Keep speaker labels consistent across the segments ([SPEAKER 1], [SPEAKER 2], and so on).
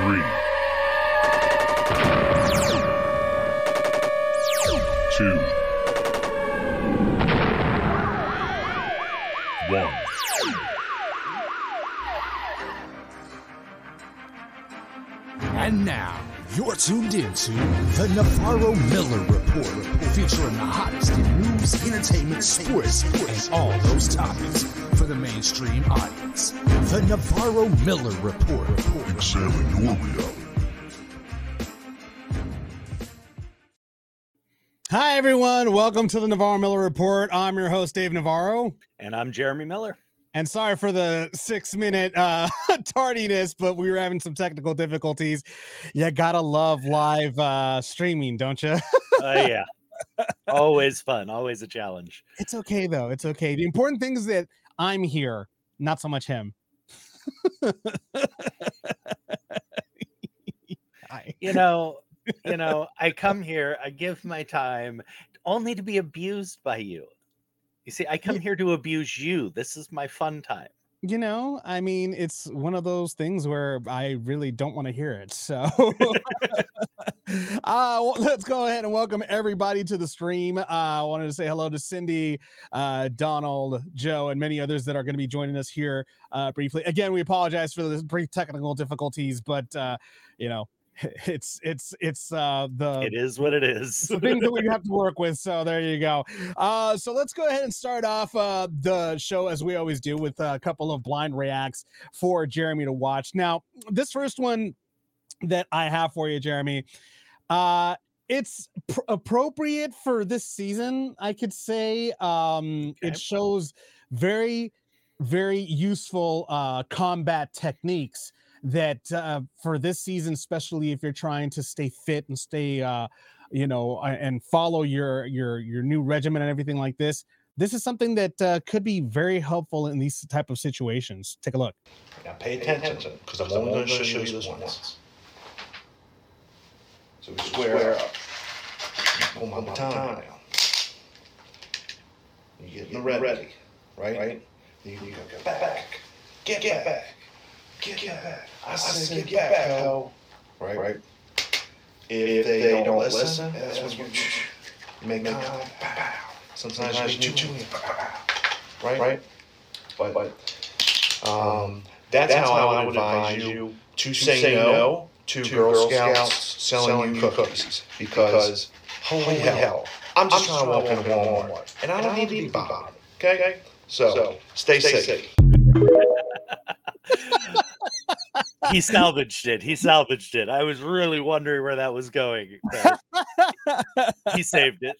[SPEAKER 1] Three.
[SPEAKER 2] Tuned into the Navarro Miller Report, featuring the hottest in news, entertainment, sports, and all those topics for the mainstream audience. The Navarro Miller Report.
[SPEAKER 1] Examine your reality.
[SPEAKER 3] Hi, everyone. Welcome to the Navarro Miller Report. I'm your host, Dave Navarro.
[SPEAKER 4] And I'm Jeremy Miller.
[SPEAKER 3] And sorry for the six minute uh, tardiness, but we were having some technical difficulties. You gotta love live uh, streaming, don't you?
[SPEAKER 4] Oh yeah. always fun, always a challenge.
[SPEAKER 3] it's okay, though. It's okay. The important thing is that I'm here, not so much him.
[SPEAKER 4] You know, you know, I come here, I give my time only to be abused by you. You see, I come here to abuse you. This is my fun time.
[SPEAKER 3] you know i mean it's one of those things where i really don't want to hear it so uh well, let's go ahead and welcome everybody to the stream uh i wanted to say hello to cindy uh donald joe and many others that are going to be joining us here uh briefly again we apologize for the brief technical difficulties but uh you know it's it's it's uh the
[SPEAKER 4] It is what it is.
[SPEAKER 3] the things that we have to work with. So there you go. Uh, so let's go ahead and start off uh, the show as we always do with a couple of blind reacts for Jeremy to watch. Now, this first one that I have for you, Jeremy, uh, it's pr- appropriate for this season, I could say. Um,
[SPEAKER 4] Okay.
[SPEAKER 3] It shows very, very useful uh, combat techniques that uh, for this season, especially if you're trying to stay fit and stay, uh, you know, uh, and follow your your your new regimen and everything like this. This is something that uh, could be very helpful in these type of situations. Take a look.
[SPEAKER 5] Now pay attention, because I'm only going to show you this once. So we square up. Pull my baton down. You get ready, ready, right? Right? You, you go back. Get, get back. Get, back. I said get, back, ho. Right? Right? If they, don't listen, that's when you make contact. Pow. Sometimes you do Right? Right? But, but um, that's, how I would advise you to say no to Girl Scouts selling you cookies because holy hell, I'm just trying to walk into Walmart and I don't need to be bothered. Okay? So stay safe.
[SPEAKER 4] He salvaged it. He salvaged it. I was really wondering where that was going. he saved it.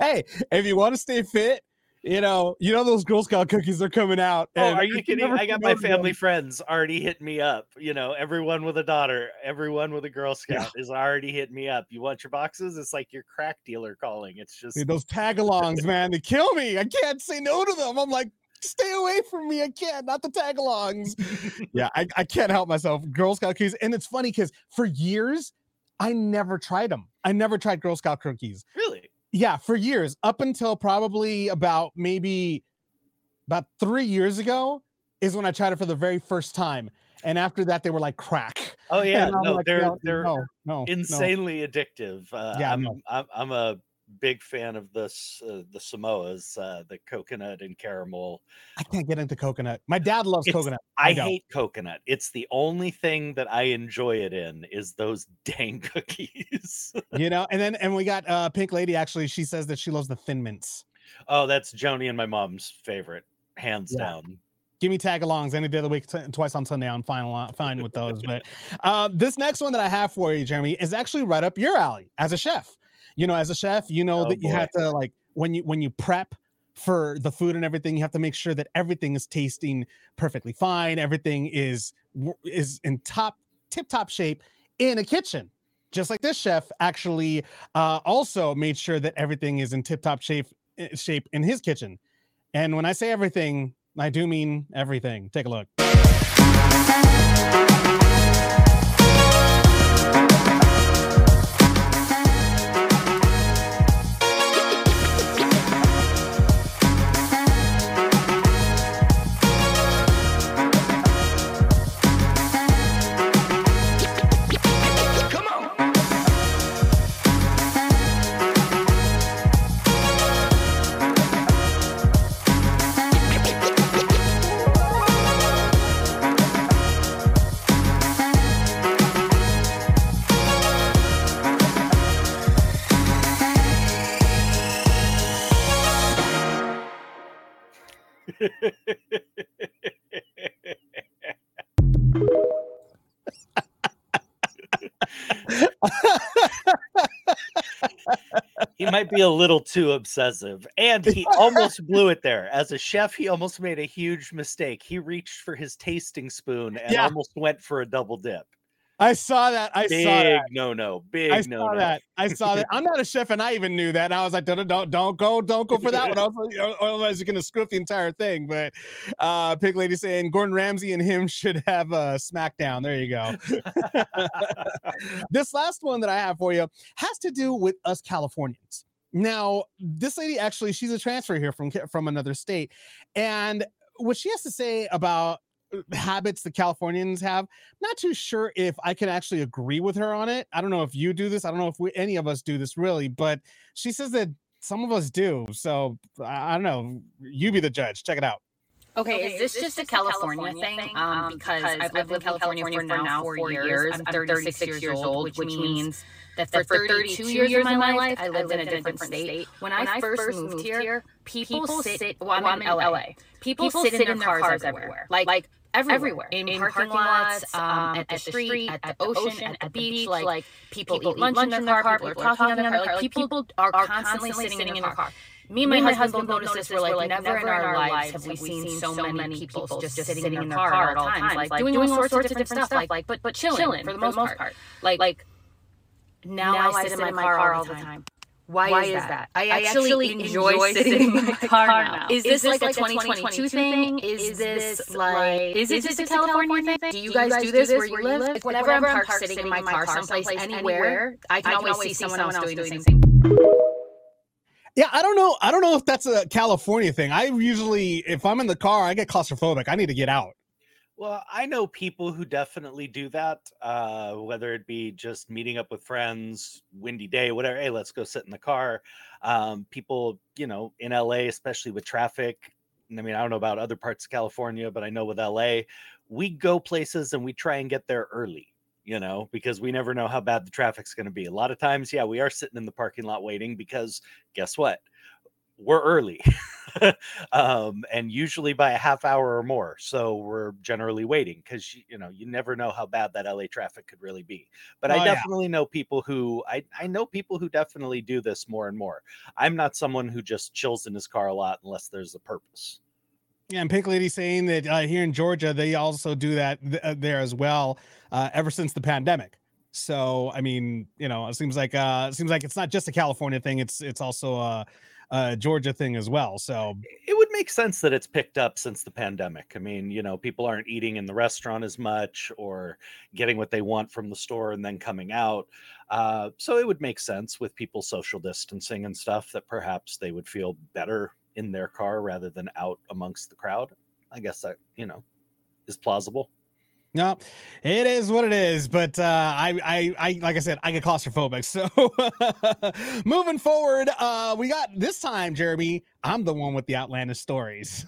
[SPEAKER 3] hey, if you want to stay fit, you know, you know those Girl Scout cookies are coming out.
[SPEAKER 4] Oh, are you kidding? I got my
[SPEAKER 3] to them-
[SPEAKER 4] family friends already hit me up. You know, everyone with a daughter, everyone with a Girl Scout is already hitting me up. You want your boxes? It's like your crack dealer calling. It's just
[SPEAKER 3] Dude, those tag-alongs, man, they kill me. I can't say no to them. I'm like, stay away from me. I can't, not the tag-alongs. yeah, I, I can't help myself. Girl Scout cookies. And it's funny because for years, I never tried them. I never tried Girl Scout cookies.
[SPEAKER 4] really
[SPEAKER 3] Yeah, for years, up until probably about maybe about three years ago, is when I tried it for the very first time. And after that, they were like crack.
[SPEAKER 4] Oh yeah, no,
[SPEAKER 3] like,
[SPEAKER 4] they're
[SPEAKER 3] no,
[SPEAKER 4] they're
[SPEAKER 3] no, no, no.
[SPEAKER 4] insanely addictive. Uh,
[SPEAKER 3] Yeah,
[SPEAKER 4] I'm,
[SPEAKER 3] no.
[SPEAKER 4] I'm I'm a big fan of this uh, the Samoas, uh, the coconut and caramel.
[SPEAKER 3] I can't get into coconut. My dad loves
[SPEAKER 4] It's-
[SPEAKER 3] coconut.
[SPEAKER 4] I,
[SPEAKER 3] don't.
[SPEAKER 4] hate coconut. It's the only thing that I enjoy it in is those dang cookies.
[SPEAKER 3] you know and then and we got uh pink lady actually she says that she loves the thin mints
[SPEAKER 4] oh, that's Joni and my mom's favorite, hands
[SPEAKER 3] Yeah.
[SPEAKER 4] down.
[SPEAKER 3] give me tag-alongs any day of the week t- twice on sunday i'm fine li- fine with those but uh this next one that i have for you jeremy is actually right up your alley as a chef you know as a chef you know
[SPEAKER 4] Oh,
[SPEAKER 3] that you
[SPEAKER 4] boy.
[SPEAKER 3] have to like when you when you prep for the food and everything. You have to make sure that everything is tasting perfectly fine. Everything is is in top tip top shape in a kitchen. Just like this chef actually uh, also made sure that everything is in tip top shape eh, shape in his kitchen. And when I say everything, I do mean everything. Take a look.
[SPEAKER 4] Might be a little too obsessive and he almost blew it there. As a chef he almost made a huge mistake. He reached for his tasting spoon and
[SPEAKER 3] Yeah.
[SPEAKER 4] almost went for a double dip
[SPEAKER 3] I saw that. I
[SPEAKER 4] big
[SPEAKER 3] saw that.
[SPEAKER 4] no no big
[SPEAKER 3] I
[SPEAKER 4] no
[SPEAKER 3] saw
[SPEAKER 4] no
[SPEAKER 3] that. I saw that. I'm not a chef, and I even knew that. And I was like, don't, don't, don't go, don't go for that one. I was like, Otherwise, you're gonna screw up the entire thing. But uh Pink Lady saying Gordon Ramsay and him should have a SmackDown. There you go. this last one that I have for you has to do with us Californians. Now, this lady actually, she's a transfer here from from another state, and what she has to say about habits the Californians have, not too sure if I can actually agree with her on it. I don't know if you do this. I don't know if we, any of us do this really, but she says that some of us do. So I, I don't know. You be the judge. Check it out.
[SPEAKER 6] Okay, is this just a California thing? Um, because I've lived in California for now four years. I'm 36 years old, which means that for 32 years of my life, I lived in a different state. When I first moved here, people sit. Well, I'm in LA. People sit in their cars everywhere, like like everywhere, in parking lots, um, at the street, at the ocean, at the beach. Like people eat lunch in their car. People are talking in their car. Like people are constantly sitting in their car. Me and my, husband both noticed this. We're like, never in our lives have we seen so many people just sitting in their car at all times, like doing all sorts of different stuff, like like but but chilling for the most part. Like like now I sit in my car all the time. Why, is that? I actually, enjoy sitting in my car now. Is this, like a 2022 thing? Is this like is it just a California thing? Do you guys do this where you live? Like whenever I'm parked sitting in my car someplace anywhere, I can always see someone else doing the same thing.
[SPEAKER 3] Yeah, I don't know. I don't know if that's a California thing. I usually, if I'm in the car, I get claustrophobic. I need to get out.
[SPEAKER 4] Well, I know people who definitely do that, uh, whether it be just meeting up with friends, windy day, whatever. Hey, let's go sit in the car. Um, people, you know, in LA, especially with traffic. I mean, I don't know about other parts of California, but I know with LA, we go places and we try and get there early, you know, because we never know how bad the traffic's going to be. A lot of times, yeah, we are sitting in the parking lot waiting because guess what? We're early. um, and usually by a half hour or more. So we're generally waiting because you know you never know how bad that LA traffic could really be. But
[SPEAKER 3] Oh,
[SPEAKER 4] I
[SPEAKER 3] yeah.
[SPEAKER 4] definitely know people who I I know people who definitely do this more and more. I'm not someone who just chills in his car a lot unless there's a purpose.
[SPEAKER 3] Yeah, and Pink Lady saying that uh, here in Georgia, they also do that th- uh, there as well, uh, ever since the pandemic. So, I mean, you know, it seems like uh, it seems like it's not just a California thing; it's it's also a, a Georgia thing as well. So,
[SPEAKER 4] It would make sense that it's picked up since the pandemic. I mean, you know, people aren't eating in the restaurant as much or getting what they want from the store and then coming out. Uh, so it would make sense with people social distancing and stuff that perhaps they would feel better in their car rather than out amongst the crowd. I guess that, you know, is plausible.
[SPEAKER 3] No, it is what it is. But uh, I, I, I, like I said, I get claustrophobic. So, moving forward, uh, we got this time, Jeremy. I'm the one with the outlandish stories.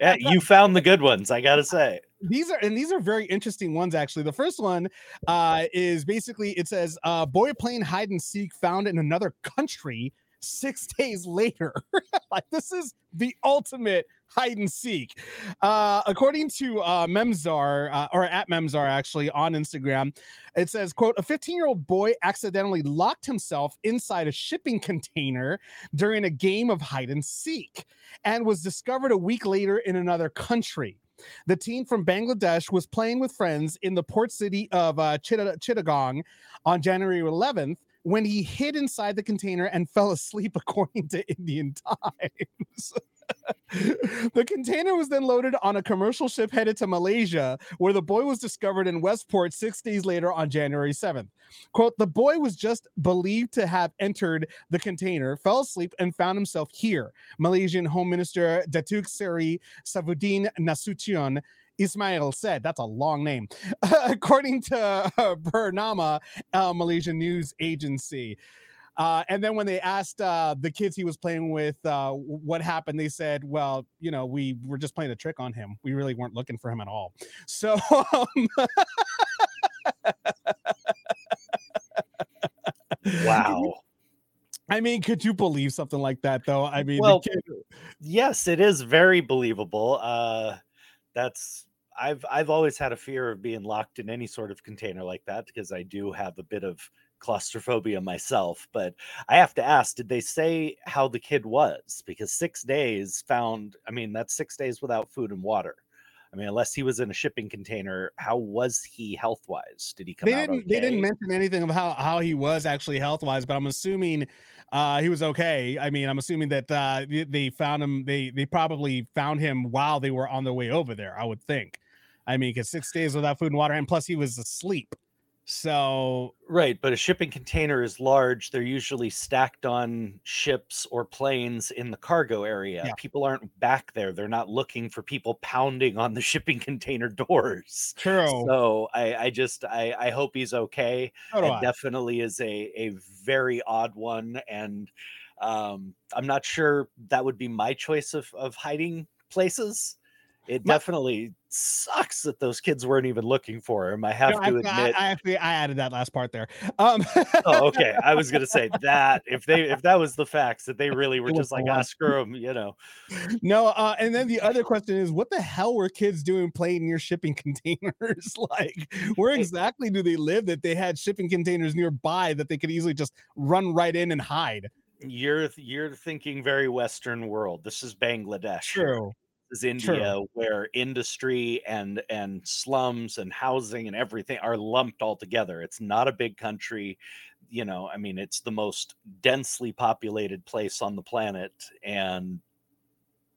[SPEAKER 4] Yeah, you found the good ones, I got to say.
[SPEAKER 3] these are and these are very interesting ones actually the first one uh is basically it says uh boy playing hide and seek found in another country six days later like this is the ultimate hide and seek. Uh, according to uh, Memezar, uh, or at Memezar actually on Instagram, it says, "quote A 15 year old boy accidentally locked himself inside a shipping container during a game of hide and seek, and was discovered a week later in another country." The team from Bangladesh was playing with friends in the port city of uh, Chitta- Chittagong on January 11th when he hid inside the container and fell asleep, according to Indian Times. the container was then loaded on a commercial ship headed to Malaysia, where the boy was discovered in Westport six days later on January 7th. Quote, the boy was just believed to have entered the container, fell asleep, and found himself here. Malaysian Home Minister Datuk Seri Saifuddin Nasution Ismail said, that's a long name, according to uh, Bernama, uh, Malaysian news agency. Uh, and then when they asked uh, the kids he was playing with uh, what happened, they said, "Well, you know, we were just playing a trick on him. We really weren't looking for him at all." So, um,
[SPEAKER 4] Wow.
[SPEAKER 3] I mean, could you believe something like that, though? I mean,
[SPEAKER 4] Well,
[SPEAKER 3] kid,
[SPEAKER 4] yes, it is very believable. Uh, that's I've I've always had a fear of being locked in any sort of container like that because I do have a bit of claustrophobia myself. But I have to ask, did they say how the kid was? Because six days found, I mean, that's six days without food and water. I mean, unless he was in a shipping container, how was he health wise? Did he come
[SPEAKER 3] they
[SPEAKER 4] out
[SPEAKER 3] didn't they didn't mention anything of how how he was actually health wise, but I'm assuming uh he was okay. I mean, I'm assuming that uh they- they found him. They they probably found him while they were on their way over there. I would think. I mean, because six days without food and water, and plus he was asleep. So
[SPEAKER 4] Right, but a shipping container is large. They're usually stacked on ships or planes in the cargo area.
[SPEAKER 3] Yeah.
[SPEAKER 4] People aren't back there. They're not looking for people pounding on the shipping container doors.
[SPEAKER 3] true.
[SPEAKER 4] So I, I just I, I hope he's okay.
[SPEAKER 3] So
[SPEAKER 4] It
[SPEAKER 3] I.
[SPEAKER 4] definitely is a a very odd one, and um, I'm not sure that would be my choice of of hiding places. It
[SPEAKER 3] My-
[SPEAKER 4] definitely sucks that those kids weren't even looking for him. I have
[SPEAKER 3] No,
[SPEAKER 4] to
[SPEAKER 3] I,
[SPEAKER 4] admit.
[SPEAKER 3] I, I actually I added that last part there. Um,
[SPEAKER 4] oh, okay. I was gonna say that if they if that was the facts that they really were just like ah screw them, you know.
[SPEAKER 3] no, uh, and then the other question is, what the hell were kids doing playing near shipping containers? like, where exactly do they live that they had shipping containers nearby that they could easily just run right in and hide?
[SPEAKER 4] You're you're thinking very Western world. This is Bangladesh.
[SPEAKER 3] True.
[SPEAKER 4] Is
[SPEAKER 3] True.
[SPEAKER 4] India, where industry and and slums and housing and everything are lumped all together. It's not a big country. You know, I mean, it's the most densely populated place on the planet, and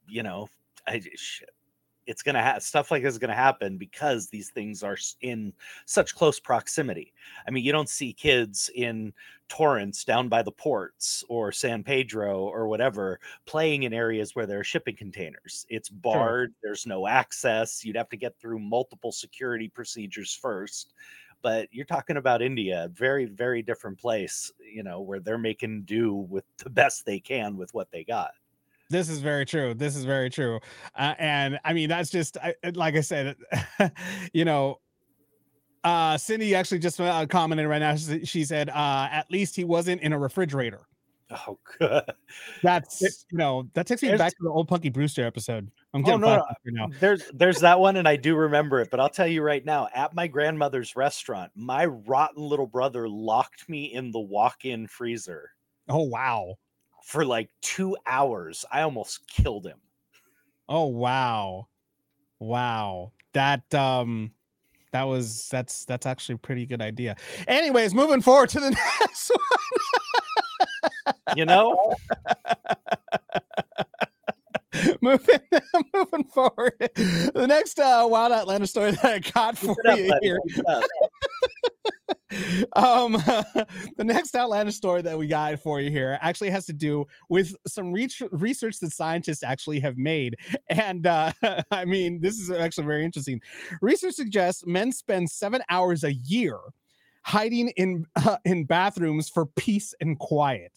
[SPEAKER 4] you know, I shit, it's gonna have stuff like this is gonna happen because these things are in such close proximity. I mean, you don't see kids in Torrance down by the ports or San Pedro or whatever playing in areas where there are shipping containers. It's barred, there's no access. You'd have to get through multiple security procedures first. But you're talking about India, a very, very different place, you know, where they're making do with the best they can with what they got.
[SPEAKER 3] This is very true. This is very true. Uh, and I mean, that's just I, I- like I said, you know. Uh, Cindy actually just uh, commented right now. She, she said, uh, "At least he wasn't in a refrigerator."
[SPEAKER 4] Oh, good.
[SPEAKER 3] That's you know that takes me
[SPEAKER 4] There's-
[SPEAKER 3] back to the old Punky Brewster episode. I'm
[SPEAKER 4] Oh,
[SPEAKER 3] getting
[SPEAKER 4] no,
[SPEAKER 3] no,
[SPEAKER 4] no,
[SPEAKER 3] now.
[SPEAKER 4] There's there's that one, and I do remember it. But I'll tell you right now, at my grandmother's restaurant, my rotten little brother locked me in the walk-in freezer
[SPEAKER 3] Oh wow.
[SPEAKER 4] For like two hours. I almost killed him.
[SPEAKER 3] Oh wow. Wow. That um that was that's that's actually a pretty good idea. Anyways, moving forward to the next
[SPEAKER 4] You know,
[SPEAKER 3] moving moving forward. The next uh wild Atlanta story that I got for
[SPEAKER 4] up,
[SPEAKER 3] you
[SPEAKER 4] buddy,
[SPEAKER 3] here. Um the next outlandish story that we got for you here actually has to do with some reach, research that scientists actually have made. And uh i mean this is actually very interesting. Research suggests men spend seven hours a year hiding in uh, in bathrooms for peace and quiet.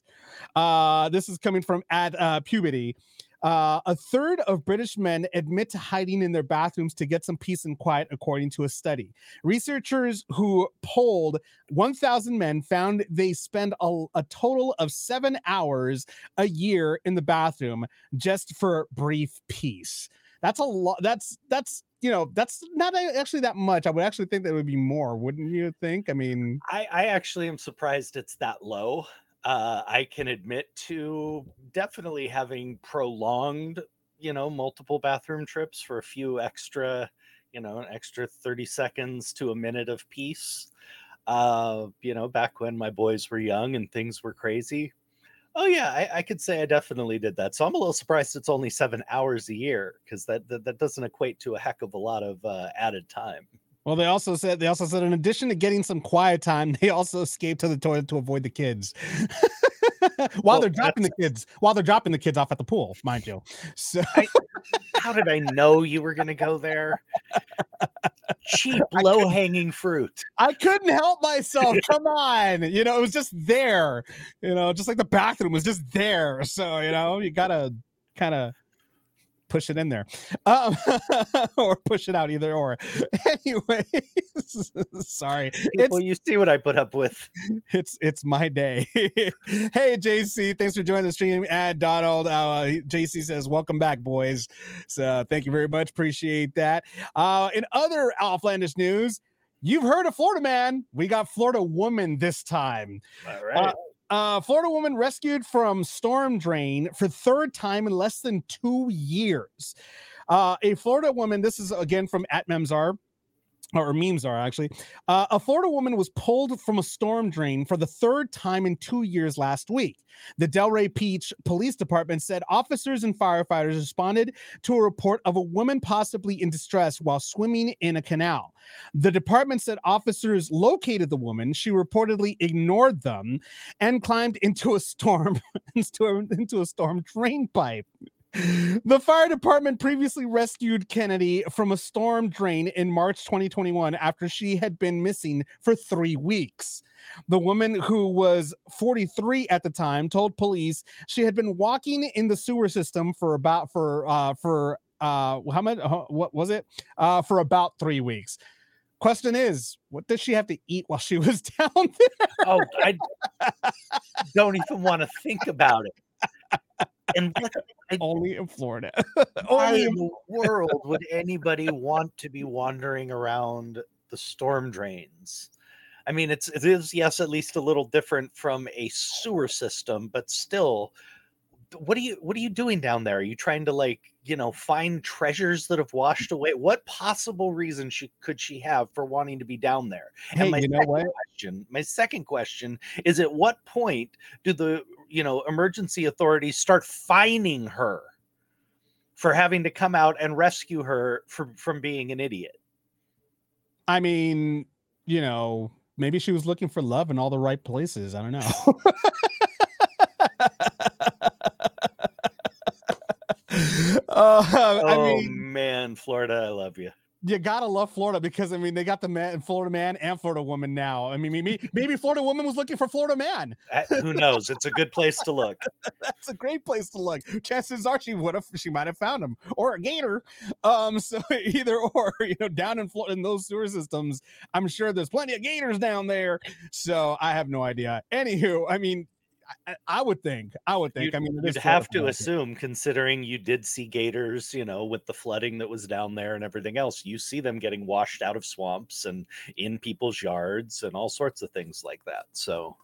[SPEAKER 3] Uh this is coming from at uh puberty Uh, a third of British men admit to hiding in their bathrooms to get some peace and quiet, according to a study. Researchers who polled 1,000 men found they spend a, a total of seven hours a year in the bathroom just for brief peace. That's a lot. That's that's you know that's not actually that much. I would actually think that would be more, wouldn't you think? I mean,
[SPEAKER 4] I, I actually am surprised it's that low. Uh, I can admit to definitely having prolonged, you know, multiple bathroom trips for a few extra, you know, an extra 30 seconds to a minute of peace. Uh, you know, back when my boys were young and things were crazy. Oh yeah, I, I could say I definitely did that. So I'm a little surprised it's only seven hours a year because that, that that doesn't equate to a heck of a lot of uh, added time.
[SPEAKER 3] Well, they also said they also said in addition to getting some quiet time, they also escaped to the toilet to avoid the kids. while
[SPEAKER 4] Well,
[SPEAKER 3] they're dropping the kids, while they're dropping the kids off at the pool, mind you. So
[SPEAKER 4] How did I know you were going to go there? Cheap, low hanging fruit.
[SPEAKER 3] I couldn't help myself. Come on. You know, it was just there. You know, just like the bathroom was just there. So, you know, you gotta kind of push it in there. Um or push it out either or. anyway sorry.
[SPEAKER 4] People, you see what I put up with.
[SPEAKER 3] It's it's my day. hey JC, thanks for joining the stream. And Donald, uh, JC says, "Welcome back, boys." So thank you very much. Appreciate that. Uh, in other outlandish news, you've heard of Florida man. We got Florida woman this time.
[SPEAKER 4] All right.
[SPEAKER 3] Uh, Florida woman rescued from storm drain for third time in less than two years. Uh, a Florida woman. This is again from at Memezar or memes are actually. Uh, a Florida woman was pulled from a storm drain for the third time in two years last week. The Delray Beach Police Department said officers and firefighters responded to a report of a woman possibly in distress while swimming in a canal. The department said officers located the woman. She reportedly ignored them and climbed into a storm into a, into a storm drain pipe. The fire department previously rescued Kennedy from a storm drain in March 2021 after she had been missing for three weeks. The woman, who was 43 at the time, told police she had been walking in the sewer system for about for uh for uh how much what was it uh for about three weeks. Question is, what did she have to eat while she was down there?
[SPEAKER 4] Oh, I don't even want to think about it. And what, I,
[SPEAKER 3] Only in Florida.
[SPEAKER 4] why
[SPEAKER 3] Only
[SPEAKER 4] in the world would anybody want to be wandering around the storm drains? I mean, it's it is yes, at least a little different from a sewer system, but still, what are you what are you doing down there? Are you trying to like you know find treasures that have washed away? What possible reason she could she have for wanting to be down there?
[SPEAKER 3] Hey, you know what?
[SPEAKER 4] question, my second question is: At what point do the you know emergency authorities start fining her for having to come out and rescue her from from being an idiot?
[SPEAKER 3] I mean, you know, maybe she was looking for love in all the right places. I don't know. uh, I
[SPEAKER 4] oh
[SPEAKER 3] mean,
[SPEAKER 4] man, Florida, I love you.
[SPEAKER 3] You gotta love Florida because I mean they got the man, Florida man, and Florida woman now. I mean, maybe maybe Florida woman was looking for Florida man.
[SPEAKER 4] Uh, Who knows? It's a good place to look.
[SPEAKER 3] That's a great place to look. Chances are she would have, she might have found him or a gator. Um, so either or, you know, down in Florida in those sewer systems, I'm sure there's plenty of gators down there. So I have no idea. Anywho, I mean, I, I would think, I would think.
[SPEAKER 4] You'd,
[SPEAKER 3] I mean,
[SPEAKER 4] you'd have to assume, considering you did see gators, you know, with the flooding that was down there and everything else, you see them getting washed out of swamps and in people's yards and all sorts of things like that. So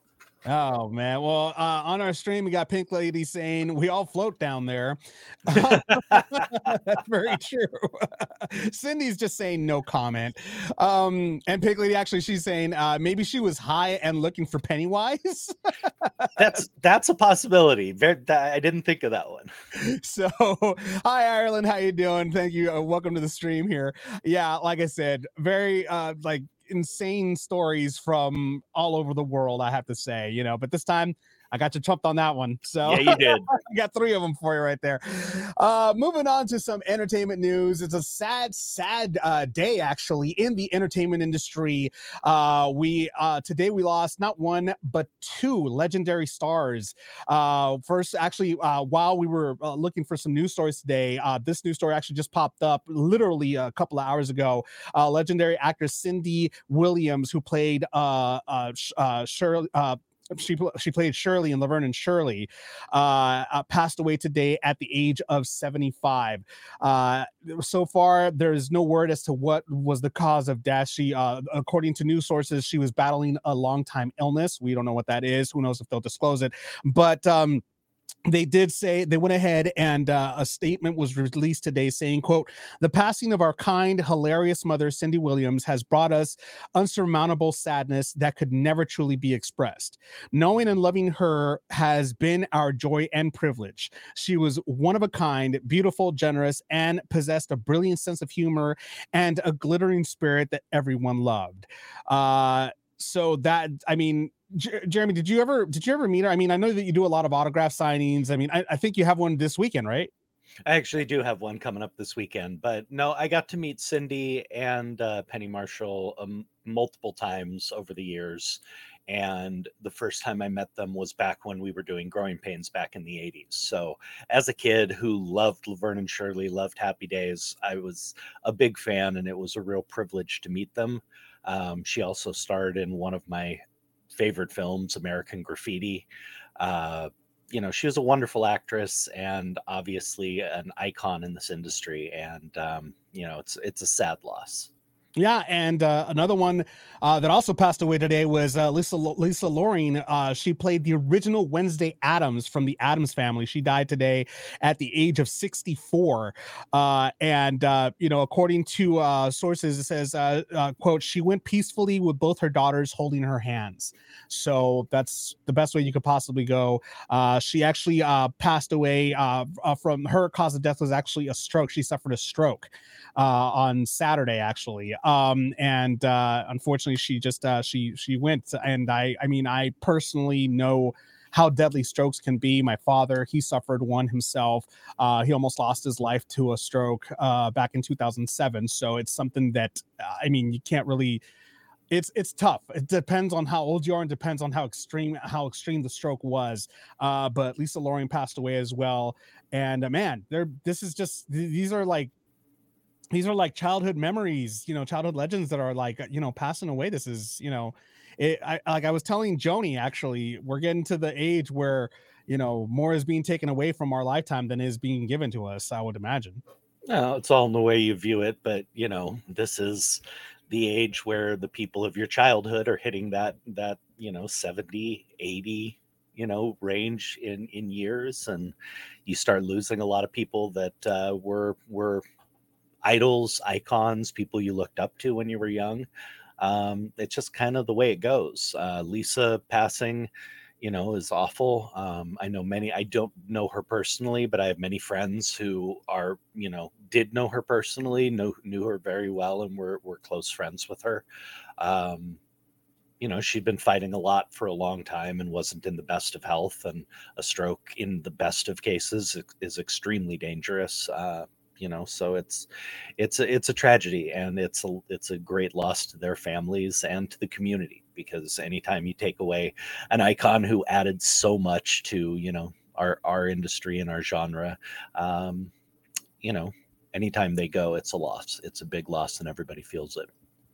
[SPEAKER 3] Oh man. Well, uh, on our stream, we got Pink Lady saying we all float down there. That's very true. Cindy's just saying no comment. Um, and Pink Lady actually she's saying uh maybe she was high and looking for Pennywise.
[SPEAKER 4] that's that's a possibility. Ver- that- I didn't think of that one.
[SPEAKER 3] so hi Ireland, how you doing? Thank you. Uh, welcome to the stream here. Yeah, like I said, very uh like insane stories from all over the world, I have to say, you know, but this time I got you trumped on that one. So
[SPEAKER 4] Yeah, you did.
[SPEAKER 3] I got three of them for you right there. Uh, moving on to some entertainment news. It's a sad, sad uh, day actually in the entertainment industry. Uh, we uh, today we lost not one but two legendary stars. Uh, first, actually, uh, while we were uh, looking for some news stories today, uh, this news story actually just popped up literally a couple of hours ago. Uh, legendary actress Cindy Williams, who played uh, uh, uh, Shirley. She, she played Shirley in Laverne and Shirley, uh, uh, passed away today at the age of 75. Uh, so far, there is no word as to what was the cause of death. She, uh, according to news sources, she was battling a long time illness. We don't know what that is. Who knows if they'll disclose it? But um, they did say they went ahead and uh, a statement was released today saying quote the passing of our kind hilarious mother cindy williams has brought us unsurmountable sadness that could never truly be expressed. Knowing and loving her has been our joy and privilege. She was one of a kind beautiful generous and possessed a brilliant sense of humor and a glittering spirit that everyone loved. Uh so that i mean Jer- Jeremy, did you ever did you ever meet her? I mean, I know that you do a lot of autograph signings. I mean, I, I think you have one this weekend, right?
[SPEAKER 4] I actually do have one coming up this weekend, but no, I got to meet Cindy and uh, Penny Marshall um, multiple times over the years. And the first time I met them was back when we were doing Growing Pains back in the 80s. So, as a kid who loved Laverne and Shirley, loved Happy Days, I was a big fan, and it was a real privilege to meet them. Um, she also starred in one of my favorite films, American Graffiti. Uh, you know, she was a wonderful actress and obviously an icon in this industry. And um, you know, it's it's a sad loss.
[SPEAKER 3] Yeah, and uh, another one uh, that also passed away today was uh, Lisa Lisa Loring. Uh, she played the original Wednesday Addams from the Addams Family. She died today at the age of 64. Uh, and uh, you know, according to sources, it says, "quote She went peacefully with both her daughters holding her hands." So that's the best way you could possibly go. She actually passed away from her cause of death was actually a stroke. She suffered a stroke on Saturday, actually. Um, and uh, unfortunately, she just uh, she she went. And I I mean, I personally know how deadly strokes can be. My father, he suffered one himself. Uh, he almost lost his life to a stroke uh, back in 2007. So it's something that uh, I mean, you can't really. It's it's tough. It depends on how old you are and depends on how extreme how extreme the stroke was. Uh, but Lisa Loring passed away as well. And uh, man, there this is just these are like these are like childhood memories, you know, childhood legends that are like, you know, passing away. This is, you know, it, I like I was telling Joni actually, we're getting to the age where, you know, more is being taken away from our lifetime than is being given to us, I would imagine.
[SPEAKER 4] No, it's all in the way you view it, but you know, this is the age where the people of your childhood are hitting that that, you know, 70, 80, you know, range in in years and you start losing a lot of people that uh were were idols, icons, people you looked up to when you were young. Um, it's just kind of the way it goes. Uh, Lisa passing, you know, is awful. Um, I know many, I don't know her personally, but I have many friends who are, you know, did know her personally, know, knew her very well, and were, were close friends with her. Um, you know, she'd been fighting a lot for a long time and wasn't in the best of health. And a stroke, in the best of cases, is- extremely dangerous. Uh, you know, so it's it's a, it's a tragedy, and it's a it's a great loss to their families and to the community because anytime you take away an icon who added so much to you know our our industry and our genre, um, you know, anytime they go, it's a loss. It's a big loss, and everybody feels it.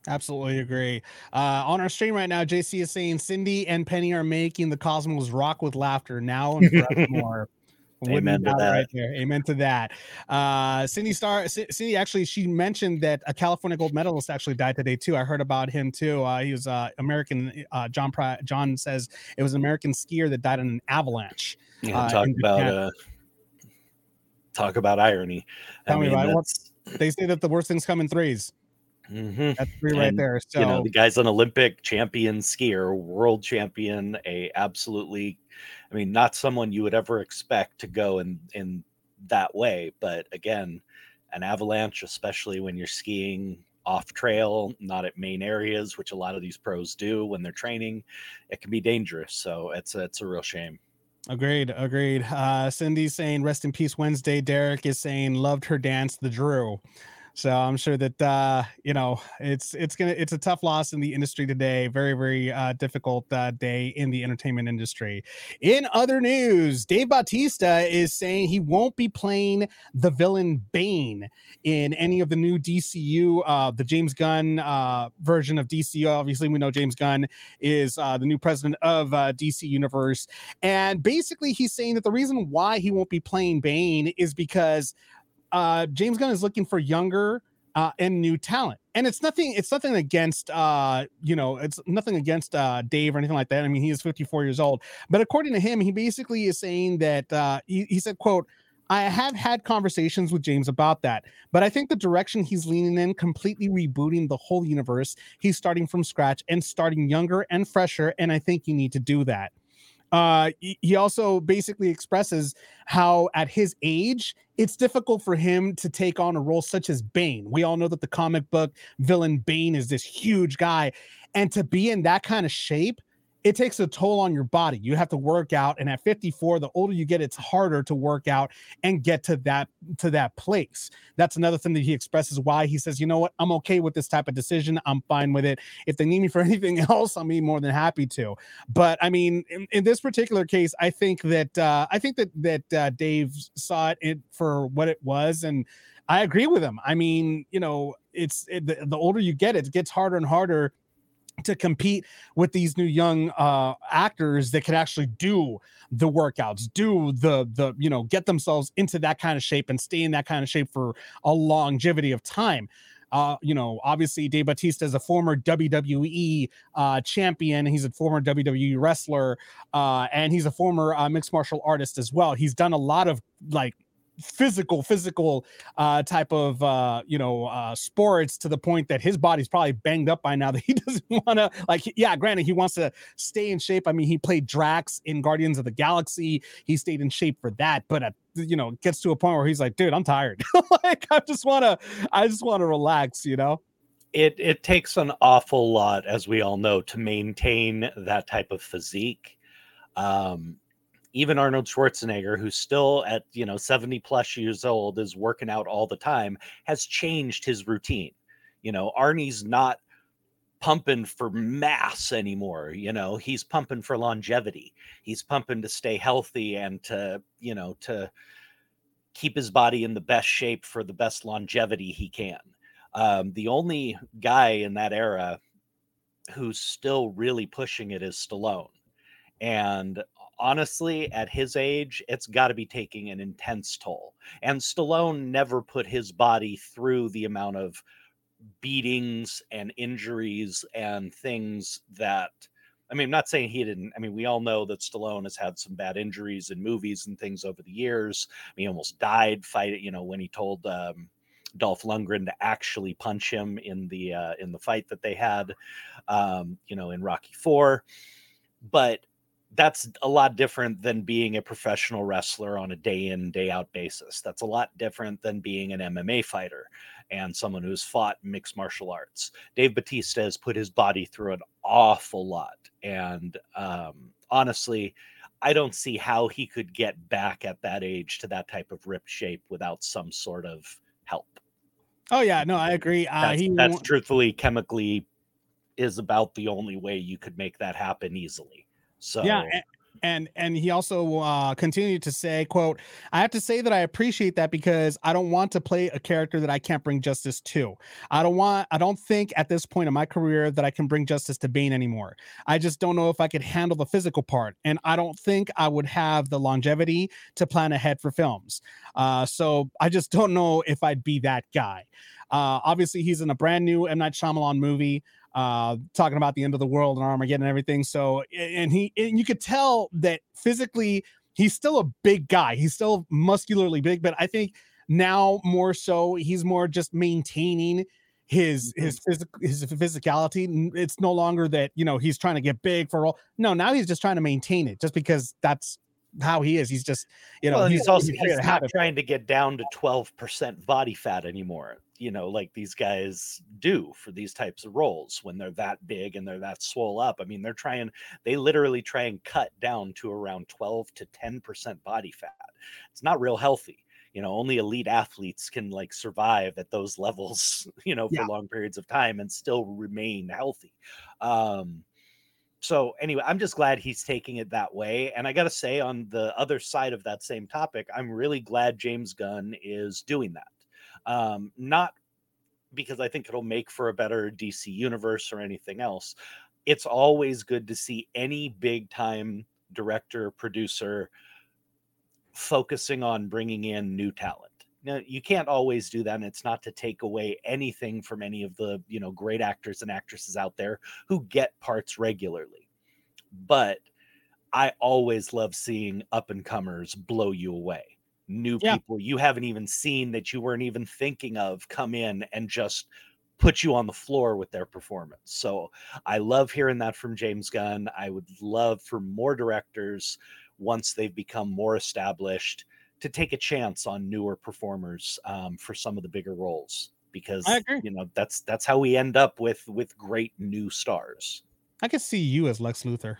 [SPEAKER 3] Absolutely agree. Uh, on our stream right now, JC is saying Cindy and Penny are making the cosmos rock with laughter now and forevermore. Wouldn't
[SPEAKER 4] Amen to that.
[SPEAKER 3] Right there. Amen to that. Uh, Cindy Star, C- Cindy actually, she mentioned that a California gold medalist actually died today too. I heard about him too. Uh, he was uh, American. Uh, John Pri- John says it was an American skier that died in an avalanche.
[SPEAKER 4] Yeah,
[SPEAKER 3] uh,
[SPEAKER 4] talk about uh, talk about irony.
[SPEAKER 3] Tell me about it. What-
[SPEAKER 4] that's-
[SPEAKER 3] They say that the worst things come in threes.
[SPEAKER 4] Mhm.
[SPEAKER 3] That's three right
[SPEAKER 4] And,
[SPEAKER 3] there. So
[SPEAKER 4] you know, the guy's an Olympic champion skier, world champion, a absolutely, I mean, not someone you would ever expect to go in in that way. But again, an avalanche, especially when you're skiing off trail, not at main areas, which a lot of these pros do when they're training, it can be dangerous. So it's a, it's a real shame.
[SPEAKER 3] Agreed, agreed. Uh, Cindy's saying rest in peace Wednesday. Derek is saying loved her dance, the Drew. So I'm sure that uh, you know it's it's gonna it's a tough loss in the industry today. Very very uh, difficult uh, day in the entertainment industry. In other news, Dave Bautista is saying he won't be playing the villain Bane in any of the new DCU, uh, the James Gunn uh, version of DCU. Obviously, we know James Gunn is uh, the new president of uh, DC Universe, and basically he's saying that the reason why he won't be playing Bane is because uh, James Gunn is looking for younger uh, and new talent. And it's nothing, it's nothing against uh, you know, it's nothing against uh Dave or anything like that. I mean, he is 54 years old. But according to him, he basically is saying that uh he, he said, quote, I have had conversations with James about that, but I think the direction he's leaning in, completely rebooting the whole universe, he's starting from scratch and starting younger and fresher. And I think you need to do that uh he also basically expresses how at his age it's difficult for him to take on a role such as bane. We all know that the comic book villain bane is this huge guy. And to be in that kind of shape it takes a toll on your body. You have to work out and at 54 the older you get it's harder to work out and get to that to that place. That's another thing that he expresses why he says you know what? I'm okay with this type of decision. I'm fine with it. If they need me for anything else i'll be more than happy to. But I mean, in, in this particular case, I think that uh, I think that that uh, Dave saw it for what it was, and I agree with him. I mean, you know, it's it, the, the older you get, it gets harder and harder to compete with these new young uh actors that can actually do the workouts do the the you know get themselves into that kind of shape and stay in that kind of shape for a longevity of time uh, you know, obviously Dave Bautista is a former WWE uh, champion. He's a former WWE wrestler, uh, and he's a former uh, mixed martial artist as well. He's done a lot of like physical physical uh type of uh you know uh sports to the point that his body's probably banged up by now that he doesn't want to like yeah granted he wants to stay in shape. I mean he played drax in guardians of the galaxy. He stayed in shape for that but at you know gets to a point where he's like dude i'm tired. Like i just want to i just want to relax you know?
[SPEAKER 4] It it takes an awful lot as we all know to maintain that type of physique. Um even arnold schwarzenegger who's still at you know 70 plus years old is working out all the time has changed his routine. You know arnie's not pumping for mass anymore you know he's pumping for longevity. He's pumping to stay healthy and to you know to keep his body in the best shape for the best longevity he can. Um, the only guy in that era who's still really pushing it is Stallone. And honestly, at his age, it's got to be taking an intense toll. And Stallone never put his body through the amount of beatings and injuries and things that. I mean, I'm not saying he didn't. I mean, we all know that Stallone has had some bad injuries in movies and things over the years. I mean, he almost died fighting, you know, when he told um, Dolph Lundgren to actually punch him in the uh, in the fight that they had, um, you know, in Rocky Four. But that's a lot different than being a professional wrestler on a day in day out basis. That's a lot different than being an MMA fighter and someone who's fought mixed martial arts. Dave Bautista has put his body through an awful lot, and um, honestly. I don't see how he could get back at that age to that type of ripped shape without some sort of help
[SPEAKER 3] oh yeah no i agree uh
[SPEAKER 4] that's,
[SPEAKER 3] he
[SPEAKER 4] that's truthfully chemically is about the only way you could make that happen easily so
[SPEAKER 3] yeah and and he also uh continued to say quote i have to say that i appreciate that because i don't want to play a character that i can't bring justice to. I don't want i don't think at this point in my career that i can bring justice to bane anymore. I just don't know if i could handle the physical part and i don't think i would have the longevity to plan ahead for films. Uh so i just don't know if i'd be that guy. Uh obviously he's in a brand new m. Night Shyamalan movie uh talking about the end of the world and armageddon and everything. So and he and you could tell that physically he's still a big guy. He's still muscularly big but i think now more so he's more just maintaining his his physical his physicality. It's no longer that you know he's trying to get big for all no now he's just trying to maintain it just because that's how he is. He's just you know
[SPEAKER 4] well, and he's, also
[SPEAKER 3] he's
[SPEAKER 4] he's
[SPEAKER 3] figured out how
[SPEAKER 4] not trying to get down to 12% body fat anymore you know like these guys do for these types of roles when they're that big and they're that swole up. I mean they're trying they literally try and cut down to around 12 to 10% body fat. It's not real healthy you know only elite athletes can like survive at those levels you know for
[SPEAKER 3] Yeah.
[SPEAKER 4] long periods of time and still remain healthy. Um so anyway i'm just glad he's taking it that way and i gotta say on the other side of that same topic i'm really glad james gunn is doing that um not because i think it'll make for a better dc universe or anything else. It's always good to see any big time director producer focusing on bringing in new talent. Now you can't always do that and it's not to take away anything from any of the you know great actors and actresses out there who get parts regularly. But i always love seeing up and comers blow you away new
[SPEAKER 3] Yeah.
[SPEAKER 4] people you haven't even seen that you weren't even thinking of come in and just put you on the floor with their performance. So i love hearing that from james gunn. I would love for more directors once they've become more established to take a chance on newer performers um, for some of the bigger roles because you know that's that's how we end up with with great new stars.
[SPEAKER 3] I could see you as Lex Luthor.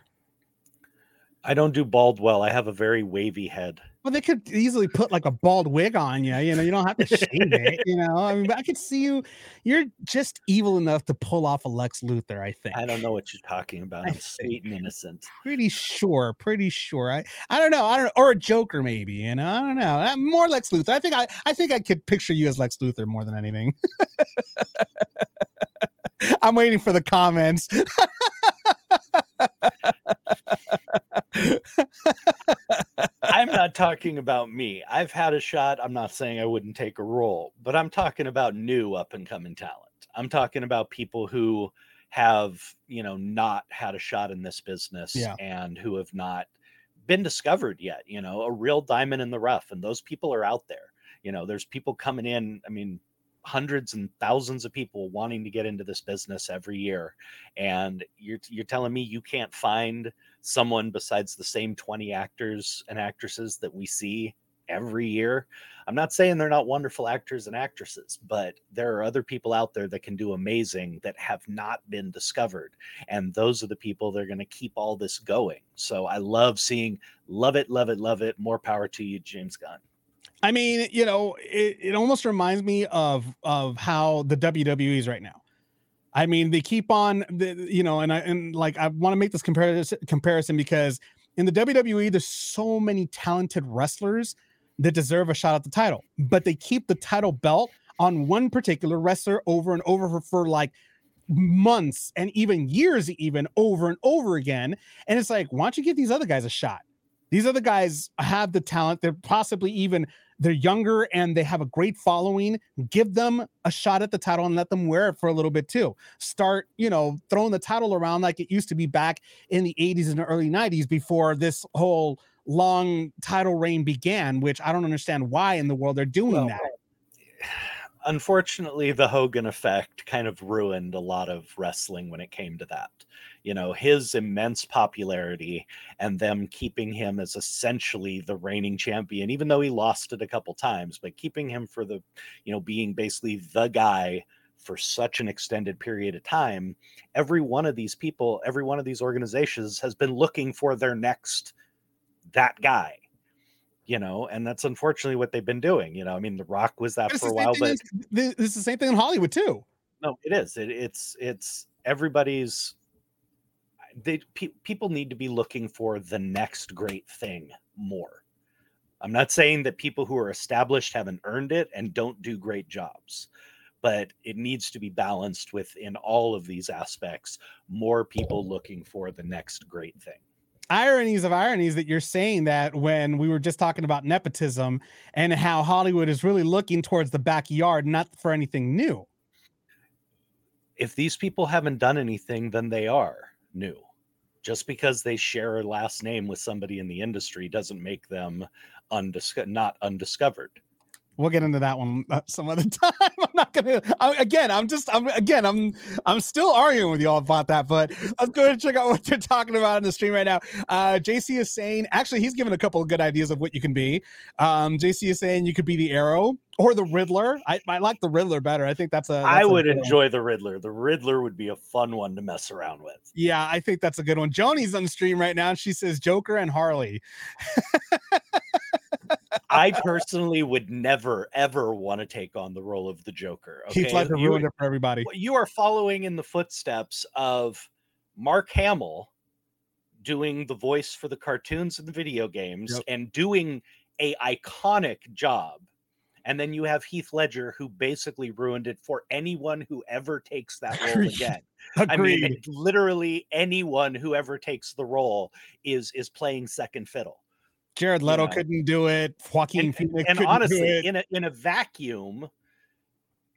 [SPEAKER 4] i don't do bald well. I have a very wavy head
[SPEAKER 3] Well, they could easily put like a bald wig on you. You know, you don't have to shave it. You know, I mean, but I could see you. You're just evil enough to pull off a Lex Luthor. I think.
[SPEAKER 4] i don't know what you're talking about i'm sweet and innocent
[SPEAKER 3] Pretty sure. Pretty sure. I. I don't know. I don't. Or a Joker, maybe. You know. I don't know. Uh, More Lex Luthor. I think. I. I think I could picture you as Lex Luthor more than anything. I'm waiting for the comments.
[SPEAKER 4] i'm not talking about me. I've had a shot. I'm not saying i wouldn't take a role but i'm talking about new up and coming talent. I'm talking about people who have you know not had a shot in this business
[SPEAKER 3] Yeah.
[SPEAKER 4] and who have not been discovered yet you know a real diamond in the rough and those people are out there. You know there's people coming in i mean hundreds and thousands of people wanting to get into this business every year and you're you're telling me you can't find someone besides the same 20 actors and actresses that we see every year. I'm not saying they're not wonderful actors and actresses, but there are other people out there that can do amazing that have not been discovered. And those are the people that are going to keep all this going. So I love seeing, love it, love it, love it. More power to you, James Gunn.
[SPEAKER 3] I mean, you know, it, it almost reminds me of of how the WWE is right now. I mean, they keep on the you know, and I and like I want to make this comparison comparison because in the WWE, there's so many talented wrestlers that deserve a shot at the title, but they keep the title belt on one particular wrestler over and over for, for like months and even years, even over and over again. And it's like, why don't you give these other guys a shot? These other guys have the talent. They're possibly even they're younger and they have a great following. Give them a shot at the title and let them wear it for a little bit too. Start, you know, throwing the title around like it used to be back in the 80s and early 90s before this whole long title reign began, which I don't understand why in the world they're doing
[SPEAKER 4] Well,
[SPEAKER 3] that.
[SPEAKER 4] unfortunately the hogan effect kind of ruined a lot of wrestling when it came to that you know his immense popularity and them keeping him as essentially the reigning champion even though he lost it a couple times but keeping him for the you know being basically the guy for such an extended period of time every one of these people every one of these organizations has been looking for their next that guy you know and that's unfortunately what they've been doing you know i mean the rock was that
[SPEAKER 3] it's
[SPEAKER 4] for a while but
[SPEAKER 3] this is the same thing in Hollywood too.
[SPEAKER 4] no it is it, it's it's everybody's they pe- people need to be looking for the next great thing more i'm not saying that people who are established haven't earned it and don't do great jobs but it needs to be balanced within all of these aspects more people looking for the next great thing
[SPEAKER 3] ironies of ironies that you're saying that when we were just talking about nepotism and how Hollywood is really looking towards the backyard, not for anything new.
[SPEAKER 4] if these people haven't done anything, then they are new. Just because they share a last name with somebody in the industry doesn't make them undisco- not undiscovered.
[SPEAKER 3] We'll get into that one uh, some other time. I'm not gonna. I, again, I'm just. I'm again. I'm. I'm still arguing with y'all about that. But let's go ahead and check out what they're talking about in the stream right now. Uh, JC is saying. Actually, he's given a couple of good ideas of what you can be. Um, JC is saying you could be the Arrow or the Riddler. I, I like the Riddler better. I think that's a.
[SPEAKER 4] I
[SPEAKER 3] that's a
[SPEAKER 4] would
[SPEAKER 3] one.
[SPEAKER 4] enjoy the Riddler. The Riddler would be a fun one to mess around with.
[SPEAKER 3] Yeah, I think that's a good one. Joni's on the stream right now. and She says Joker and Harley.
[SPEAKER 4] I personally would never ever want to take on the role of the Joker. Okay,
[SPEAKER 3] Heath Ledger
[SPEAKER 4] You-
[SPEAKER 3] ruined it for everybody.
[SPEAKER 4] you are following in the footsteps of Mark Hamill doing the voice for the cartoons and the video games
[SPEAKER 3] Yep.
[SPEAKER 4] and doing a iconic job. And then you have Heath Ledger who basically ruined it for anyone who ever takes that role again. I mean, literally anyone who ever takes the role is is playing second fiddle.
[SPEAKER 3] Jared Leto
[SPEAKER 4] know.
[SPEAKER 3] couldn't do it. Joaquin
[SPEAKER 4] And,
[SPEAKER 3] Phoenix
[SPEAKER 4] and
[SPEAKER 3] couldn't do
[SPEAKER 4] honestly,
[SPEAKER 3] it.
[SPEAKER 4] in a in a vacuum,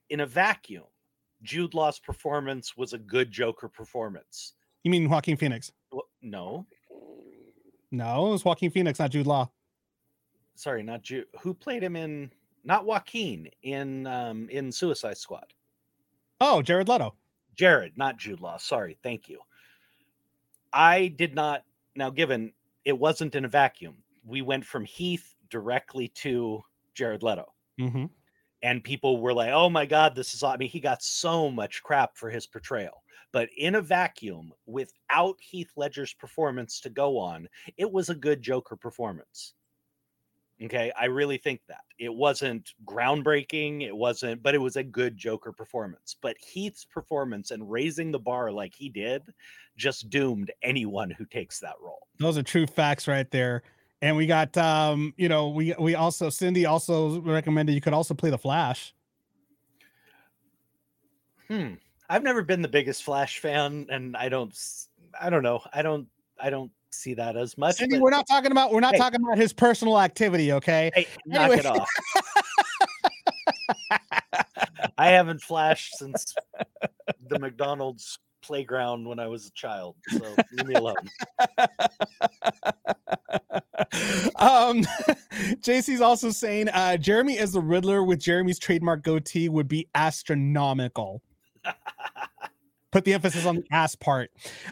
[SPEAKER 4] in a vacuum, Jude Law's performance was a good Joker performance.
[SPEAKER 3] you mean Joaquin Phoenix?
[SPEAKER 4] Well, no,
[SPEAKER 3] No, it was Joaquin Phoenix, not Jude Law.
[SPEAKER 4] sorry, not Jude. Who played him in? Not Joaquin in um in Suicide Squad.
[SPEAKER 3] Oh, Jared Leto.
[SPEAKER 4] Jared, not Jude Law. Sorry, thank you. I did not. Now, given it wasn't in a vacuum, we went from Heath directly to Jared Leto.
[SPEAKER 3] Mm-hmm.
[SPEAKER 4] and people were like, "Oh my god, this is." I mean, he got so much crap for his portrayal, but in a vacuum, without Heath Ledger's performance to go on, it was a good Joker performance. Okay, I really think that it wasn't groundbreaking, it wasn't, but it was a good Joker performance. But Heath's performance and raising the bar like he did just doomed anyone who takes that role.
[SPEAKER 3] Those are true facts right there. And we got um, you know, we we also Cindy also recommended you could also play the Flash.
[SPEAKER 4] Hmm. I've never been the biggest Flash fan, and I don't, I don't know, I don't, I don't see that as much.
[SPEAKER 3] Cindy,
[SPEAKER 4] but-
[SPEAKER 3] we're not talking about we're not
[SPEAKER 4] Hey.
[SPEAKER 3] talking about his personal activity, okay?
[SPEAKER 4] Hey, knock it off. I haven't flashed since the McDonald's playground when I was a child. So leave me alone.
[SPEAKER 3] um JC's also saying uh Jeremy as the Riddler with Jeremy's trademark goatee would be astronomical. Put the emphasis on the ass part.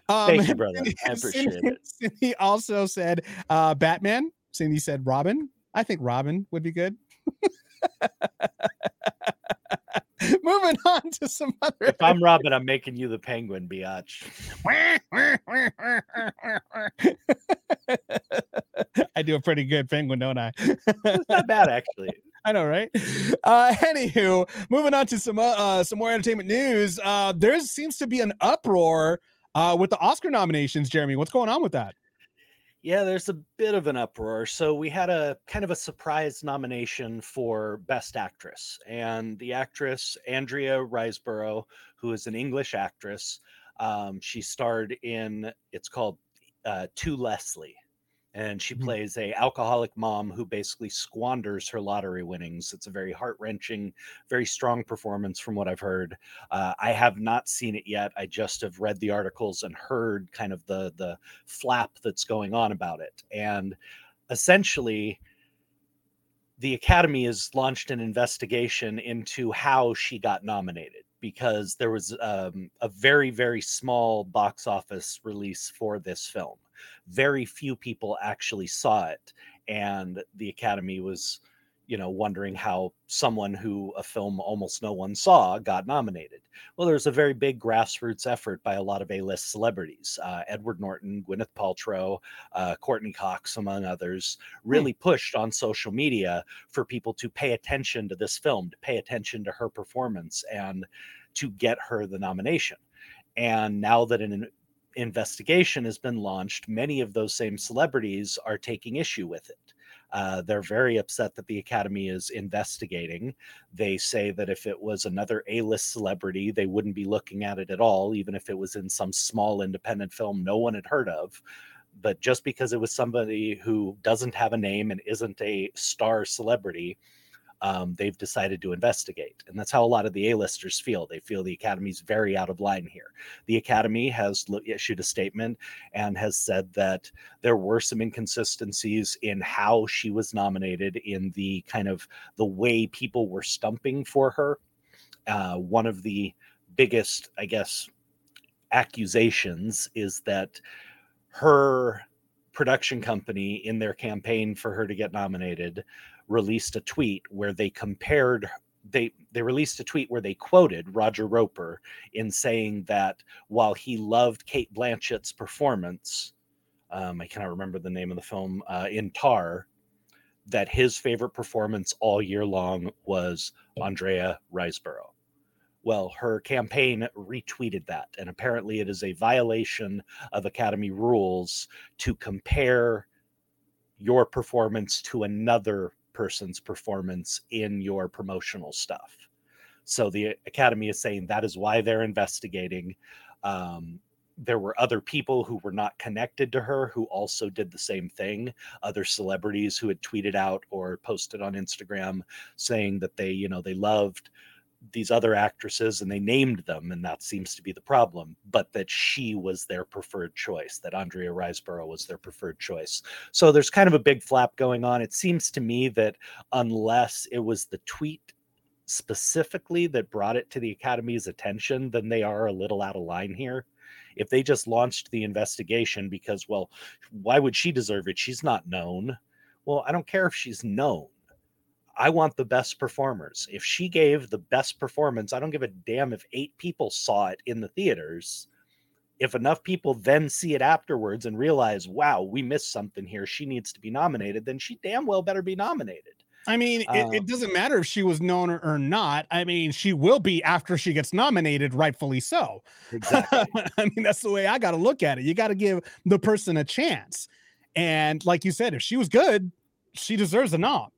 [SPEAKER 3] Um,
[SPEAKER 4] Thank you, brother. I appreciate
[SPEAKER 3] Cindy-
[SPEAKER 4] it.
[SPEAKER 3] Cindy also said uh Batman. Cindy said Robin. I think Robin would be good. Moving on to some other.
[SPEAKER 4] If I'm Robin, I'm making you the penguin, biatch.
[SPEAKER 3] I do a pretty good penguin, don't I?
[SPEAKER 4] It's not bad, actually.
[SPEAKER 3] I know, right? Uh, anywho, moving on to some uh, uh, some more entertainment news. Uh, there seems to be an uproar uh, with the Oscar nominations. Jeremy, what's going on with that?
[SPEAKER 4] Yeah, there's a bit of an uproar. So we had a kind of a surprise nomination for Best Actress, and the actress Andrea Riseborough, who is an English actress, um, she starred in it's called uh, To Leslie, and she
[SPEAKER 3] Mhm.
[SPEAKER 4] plays a alcoholic mom who basically squanders her lottery winnings. It's a very heart wrenching, very strong performance from what I've heard. Uh, I have not seen it yet. I just have read the articles and heard kind of the the flap that's going on about it. And essentially, the Academy has launched an investigation into how she got nominated because there was um, a very, very small box office release for this film. Very few people actually saw it. And the Academy was, you know, wondering how someone who a film almost no one saw got nominated. Well, there's a very big grassroots effort by a lot of A-list celebrities, uh, Edward Norton, Gwyneth Paltrow, uh, Courteney Cox, among others, really pushed on social media for people to pay attention to this film, to pay attention to her performance, and to get her the nomination. And now that in an investigation has been launched, many of those same celebrities are taking issue with it. Uh, they're very upset that the Academy is investigating. They say that if it was another A list celebrity, they wouldn't be looking at it at all, even if it was in some small independent film no one had heard of. But just because it was somebody who doesn't have a name and isn't a star celebrity, um, they've decided to investigate. And that's how a lot of the A-listers feel. They feel the Academy's very out of line here. The Academy has issued a statement and has said that there were some inconsistencies in how she was nominated in the kind of the way people were stumping for her. Uh, one of the biggest, I guess, accusations is that her production company in their campaign for her to get nominated released a tweet where they compared they they released a tweet where they quoted Roger Roper in saying that while he loved Cate Blanchett's performance, um, I cannot remember the name of the film uh, in Tar, that his favorite performance all year long was Andrea Riseborough. Well, her campaign retweeted that, and apparently it is a violation of Academy rules to compare your performance to another person's performance in your promotional stuff. So the Academy is saying that is why they're investigating. Um, there were other people who were not connected to her who also did the same thing. Other celebrities who had tweeted out or posted on Instagram saying that they, you know, they loved these other actresses and they named them, and that seems to be the problem. But that she was their preferred choice, that Andrea Riseborough was their preferred choice. So there's kind of a big flap going on. It seems to me that unless it was the tweet specifically that brought it to the Academy's attention, then they are a little out of line here. If they just launched the investigation because, well, why would she deserve it? She's not known. Well, I don't care if she's known. I want the best performers. If she gave the best performance, I don't give a damn if eight people saw it in the theaters. If enough people then see it afterwards and realize, wow, we missed something here, she needs to be nominated, then she damn well better be nominated.
[SPEAKER 3] I mean, it,
[SPEAKER 4] Um,
[SPEAKER 3] it doesn't matter if she was known or, or not. I mean, she will be after she gets nominated, rightfully so.
[SPEAKER 4] Exactly.
[SPEAKER 3] I mean, that's the way I got to look at it. You got to give the person a chance. And like you said, if she was good, she deserves a nom.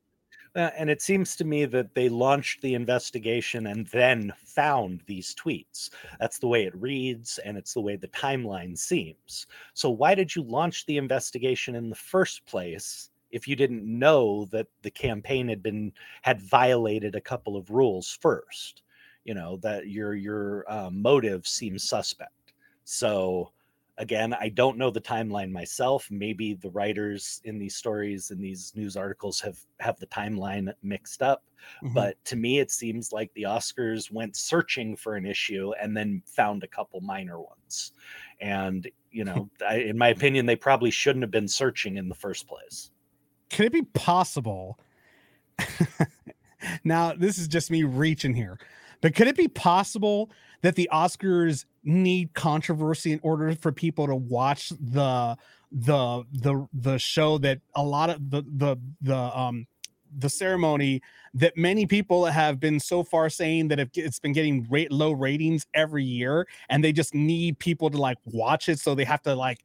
[SPEAKER 4] Uh, and it seems to me that they launched the investigation and then found these tweets. That's the way it reads, and it's the way the timeline seems. So, why did you launch the investigation in the first place if you didn't know that the campaign had been had violated a couple of rules first? You know that your your uh, motive seems suspect. So, again i don't know the timeline myself maybe the writers in these stories and these news articles have have the timeline mixed up
[SPEAKER 3] Mhm.
[SPEAKER 4] but to me it seems like the oscars went searching for an issue and then found a couple minor ones and you know I, in my opinion they probably shouldn't have been searching in the first place
[SPEAKER 3] could it be possible? now, this is just me reaching here, but could it be possible that the Oscars need controversy in order for people to watch the the the the show that a lot of the the the um the ceremony that many people have been so far saying that it- it's been getting rate low ratings every year and they just need people to like watch it so they have to like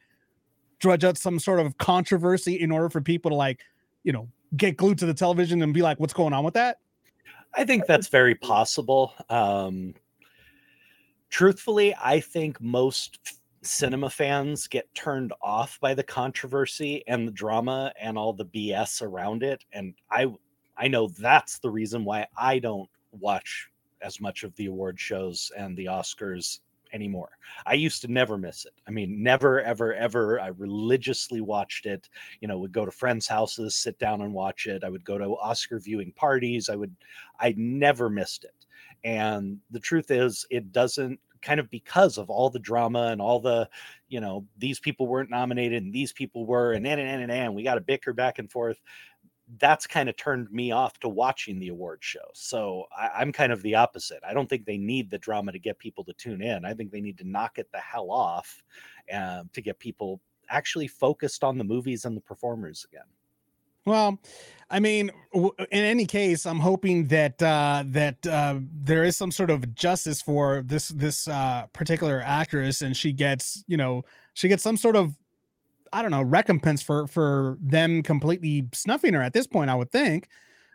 [SPEAKER 3] drudge up some sort of controversy in order for people to like you know get glued to the television and be like what's going on with that
[SPEAKER 4] I think that's very possible. Um, truthfully, I think most cinema fans get turned off by the controversy and the drama and all the BS around it, and I I know that's the reason why I don't watch as much of the award shows and the Oscars anymore. I used to never miss it. I mean, never, ever, ever. I religiously watched it. You know, would go to friends' houses, sit down and watch it. I would go to Oscar viewing parties. I would, I never missed it. And the truth is, it doesn't kind of because of all the drama and all the, you know, these people weren't nominated and these people were, and and and and, and we got to bicker back and forth that's kind of turned me off to watching the award show. So I, I'm kind of the opposite. I don't think they need the drama to get people to tune in. I think they need to knock it the hell off um, to get people actually focused on the movies and the performers again.
[SPEAKER 3] Well, I mean, w- in any case, I'm hoping that uh, that uh, there is some sort of justice for this this uh, particular actress, and she gets, you know, she gets some sort of, I don't know, recompense for for them completely snuffing her. At this point, I would think.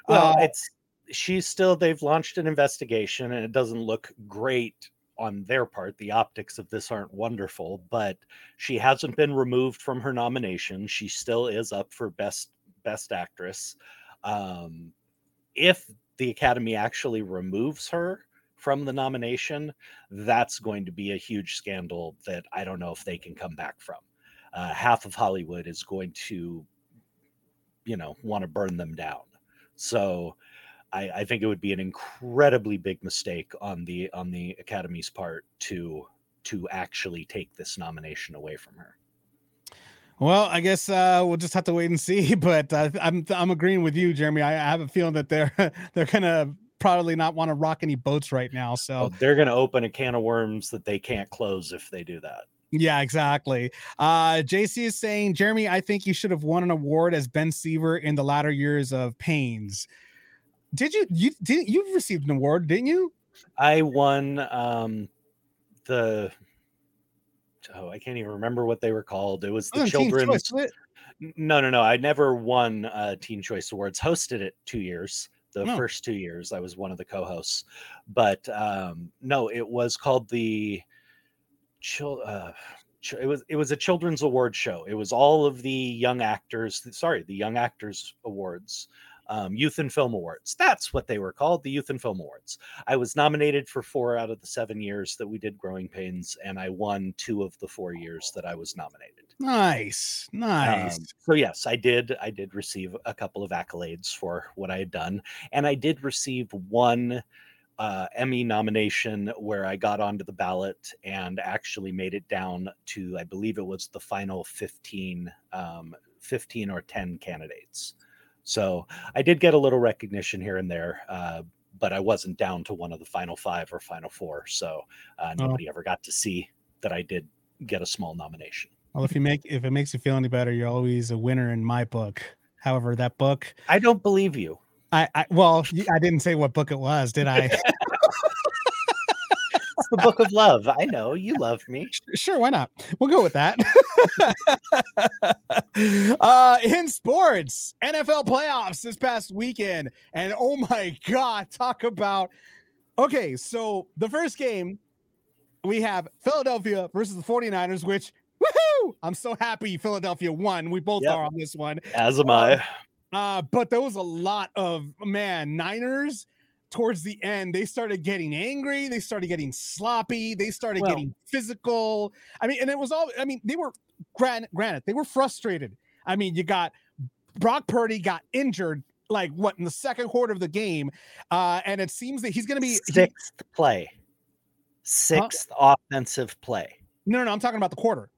[SPEAKER 4] Well,
[SPEAKER 3] Uh,
[SPEAKER 4] it's she's still they've launched an investigation and it doesn't look great on their part. The optics of this aren't wonderful, but she hasn't been removed from her nomination. She still is up for best best actress. Um if the Academy actually removes her from the nomination, that's going to be a huge scandal that I don't know if they can come back from. Uh, half of Hollywood is going to, you know, want to burn them down. So I, I think it would be an incredibly big mistake on the on the Academy's part to to actually take this nomination away from her.
[SPEAKER 3] Well, I guess uh, we'll just have to wait and see. But uh, I'm I'm agreeing with you, Jeremy. I, I have a feeling that they're they're gonna probably not want to rock any boats right now. So
[SPEAKER 4] Oh, they're going to open a can of worms that they can't close if they do that.
[SPEAKER 3] yeah, exactly. Uh, JC is saying, Jeremy, I think you should have won an award as Ben Seaver in the latter years of Pains. Did you? You did? You received an award, didn't you?
[SPEAKER 4] I won um, the oh, I can't even remember what they were called. It was the
[SPEAKER 3] Oh,
[SPEAKER 4] children's.
[SPEAKER 3] Choice, was it?
[SPEAKER 4] N- No, no, no. I never won uh, Teen Choice Awards. Hosted it two years. The
[SPEAKER 3] Oh.
[SPEAKER 4] first two years, I was one of the co-hosts. But um, no, it was called the. Chil- uh, ch- it was it was a children's award show. It was all of the young actors. Sorry, the Young Actors Awards, um, Youth in Film Awards. That's what they were called, the Youth in Film Awards. I was nominated for four out of the seven years that we did Growing Pains, and I won two of the four years that I was nominated.
[SPEAKER 3] Nice, nice.
[SPEAKER 4] Um, so yes, I did. I did receive a couple of accolades for what I had done, and I did receive one uh, Emmy nomination where I got onto the ballot and actually made it down to, I believe it was the final 15, um, 15 or 10 candidates. So I did get a little recognition here and there, uh, but I wasn't down to one of the final five or final four. So uh,
[SPEAKER 3] Oh.
[SPEAKER 4] nobody ever got to see that I did get a small nomination.
[SPEAKER 3] Well, if you make if it makes you feel any better, you're always a winner in my book. However, that book,
[SPEAKER 4] I don't believe you.
[SPEAKER 3] I, I well, I didn't say what book it was, did I?
[SPEAKER 4] It's the book of love. I know you love me.
[SPEAKER 3] sure, why not? We'll go with that. uh in sports, NFL playoffs this past weekend. And oh my god, talk about okay. So the first game we have Philadelphia versus the 49ers, which woohoo! I'm so happy Philadelphia won. We both
[SPEAKER 4] Yep.
[SPEAKER 3] are on this one.
[SPEAKER 4] As am I.
[SPEAKER 3] Uh, but there was a lot of man Niners towards the end. They started getting angry. They started getting sloppy. They started
[SPEAKER 4] Well-
[SPEAKER 3] getting physical. I mean, and it was all. I mean, they were granted. Granted, they were frustrated. I mean, you got Brock Purdy got injured. Like what in the second quarter of the game, uh, and it seems that he's going to be he-
[SPEAKER 4] Sixth play. Sixth offensive play.
[SPEAKER 3] no, no, no. I'm talking about the quarter.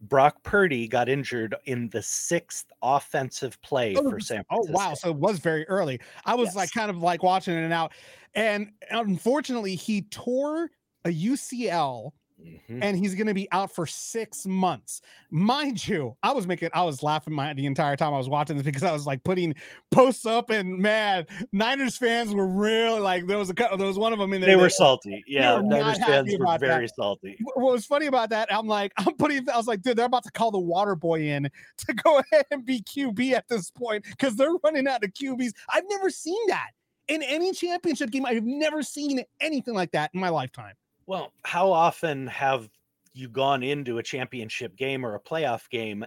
[SPEAKER 4] Brock Purdy got injured in the sixth offensive play
[SPEAKER 3] Oh,
[SPEAKER 4] for San
[SPEAKER 3] Oh wow! So it was very early. I was like kind of like watching it and out, and unfortunately, he tore a UCL,
[SPEAKER 4] Mhm.
[SPEAKER 3] and he's going to be out for six months. Mind you, I was making, I was laughing my the entire time I was watching this because I was like putting posts up, and man, Niners fans were real. Like there was a there was one of them in there.
[SPEAKER 4] They were
[SPEAKER 3] that-
[SPEAKER 4] salty. Yeah,
[SPEAKER 3] were
[SPEAKER 4] Niners fans were
[SPEAKER 3] about that.
[SPEAKER 4] very salty.
[SPEAKER 3] Wh- what was funny about that, I'm like, I'm putting, I was like, dude, they're about to call the water boy in to go ahead and be QB at this point because they're running out of QBs. I've never seen that in any championship game. I've never seen anything like that in my lifetime.
[SPEAKER 4] Well, how often have you gone into a championship game or a playoff game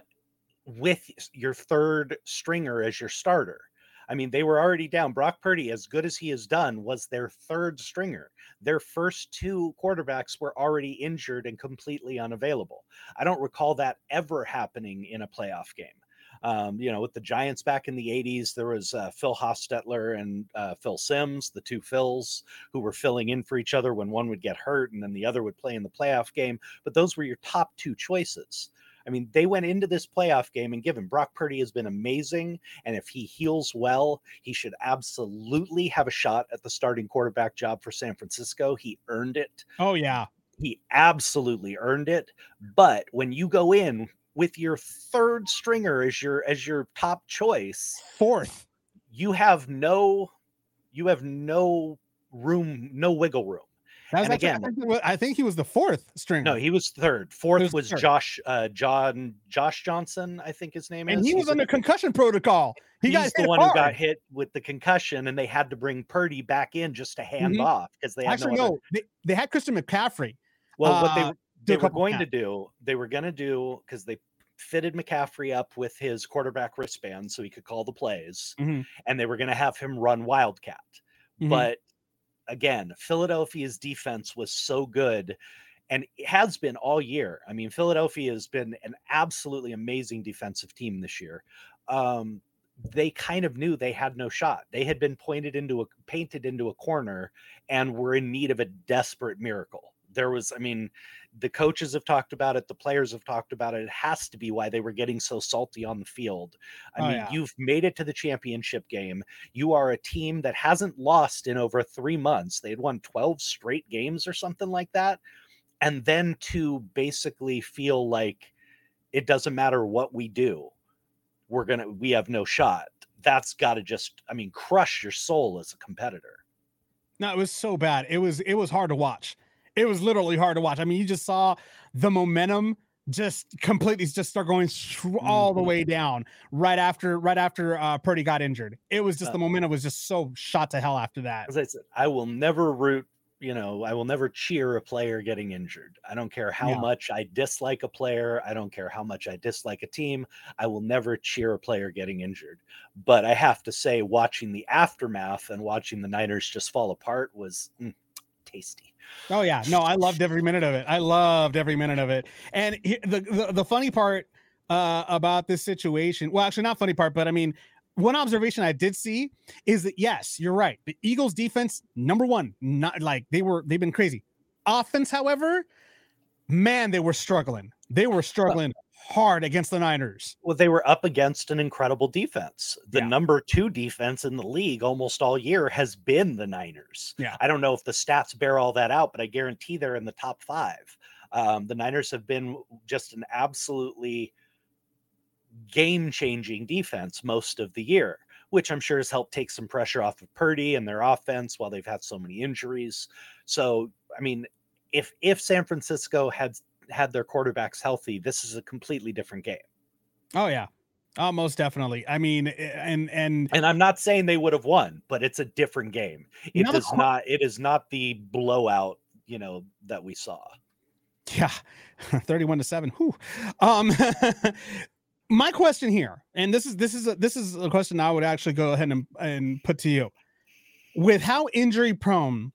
[SPEAKER 4] with your third stringer as your starter? I mean, they were already down. Brock Purdy, as good as he has done, was their third stringer. Their first two quarterbacks were already injured and completely unavailable. I don't recall that ever happening in a playoff game. Um, you know, with the Giants back in the 80s, there was uh, Phil Hostetler and uh, Phil Sims, the two Phils who were filling in for each other when one would get hurt and then the other would play in the playoff game. But those were your top two choices. I mean, they went into this playoff game and given Brock Purdy has been amazing. And if he heals well, he should absolutely have a shot at the starting quarterback job for San Francisco. He earned it.
[SPEAKER 3] Oh yeah,
[SPEAKER 4] He absolutely earned it. But when you go in with your third stringer as your as your top choice,
[SPEAKER 3] fourth.
[SPEAKER 4] you have no you have no room, no wiggle room. And
[SPEAKER 3] I
[SPEAKER 4] again-
[SPEAKER 3] think, I think he was the fourth stringer.
[SPEAKER 4] No, he was third. Fourth
[SPEAKER 3] was
[SPEAKER 4] was,
[SPEAKER 3] third.
[SPEAKER 4] Josh uh John Josh Johnson, I think his name
[SPEAKER 3] and
[SPEAKER 4] is.
[SPEAKER 3] And he was
[SPEAKER 4] He's a-
[SPEAKER 3] under concussion protocol. He
[SPEAKER 4] he's
[SPEAKER 3] got
[SPEAKER 4] the one who got hit with the concussion, and they had to bring Purdy back in just to hand
[SPEAKER 3] Mhm.
[SPEAKER 4] off because they had
[SPEAKER 3] Actually,
[SPEAKER 4] no. other-
[SPEAKER 3] no, they, they had Christian McCaffrey.
[SPEAKER 4] Well, what
[SPEAKER 3] uh,
[SPEAKER 4] they
[SPEAKER 3] do a
[SPEAKER 4] they were going to do, they were going to do because they fitted McCaffrey up with his quarterback wristband so he could call the plays,
[SPEAKER 3] Mhm.
[SPEAKER 4] and they were going to have him run Wildcat.
[SPEAKER 3] Mhm.
[SPEAKER 4] But again, Philadelphia's defense was so good and it has been all year. I mean, Philadelphia has been an absolutely amazing defensive team this year. Um, they kind of knew they had no shot. They had been pointed into a painted into a corner and were in need of a desperate miracle. There was, I mean, the coaches have talked about it, the players have talked about it. It has to be why they were getting so salty on the field. I
[SPEAKER 3] Oh,
[SPEAKER 4] mean,
[SPEAKER 3] yeah.
[SPEAKER 4] you've made it to the championship game. You are a team that hasn't lost in over three months. They had won 12 straight games or something like that. And then to basically feel like it doesn't matter what we do, we're gonna we have no shot. That's gotta just, I mean, crush your soul as a competitor.
[SPEAKER 3] No, it was so bad. It was it was hard to watch. It was literally hard to watch. I mean, you just saw the momentum just completely just start going all the
[SPEAKER 4] Mhm.
[SPEAKER 3] way down right after right after uh Purdy got injured. It was just
[SPEAKER 4] Uh,
[SPEAKER 3] the momentum was just so shot to hell after that.
[SPEAKER 4] As I said, I will never root, you know, I will never cheer a player getting injured. I don't care how
[SPEAKER 3] Yeah.
[SPEAKER 4] much I dislike a player. I don't care how much I dislike a team. I will never cheer a player getting injured. But I have to say, watching the aftermath and watching the Niners just fall apart was mm, tasty.
[SPEAKER 3] Oh yeah, no, I loved every minute of it. I loved every minute of it. And he- the the, the funny part uh, about this situation, well, actually, not funny part, but I mean, one observation I did see is that yes, you're right. The Eagles' defense, number one, not like they were they've been crazy. Offense, however, man, they were struggling. They were struggling hard against the Niners.
[SPEAKER 4] Well, they were up against an incredible defense. The
[SPEAKER 3] Yeah.
[SPEAKER 4] number two defense in the league almost all year has been the Niners.
[SPEAKER 3] Yeah.
[SPEAKER 4] I don't know if the stats bear all that out, but I guarantee they're in the top five. Um, the Niners have been just an absolutely game changing defense most of the year, which I'm sure has helped take some pressure off of Purdy and their offense while they've had so many injuries. So, I mean, if if San Francisco had had their quarterbacks healthy, this is a completely different game.
[SPEAKER 3] Oh yeah, oh, most definitely. I mean, and and
[SPEAKER 4] And I'm not saying they would have won, but it's a different game. It does
[SPEAKER 3] que-
[SPEAKER 4] not. It is not the blowout, you know, that we saw.
[SPEAKER 3] Yeah, 31 to 7. Whew. Um my question here, and this is this is a, this is a question I would actually go ahead and, and put to you. With how injury prone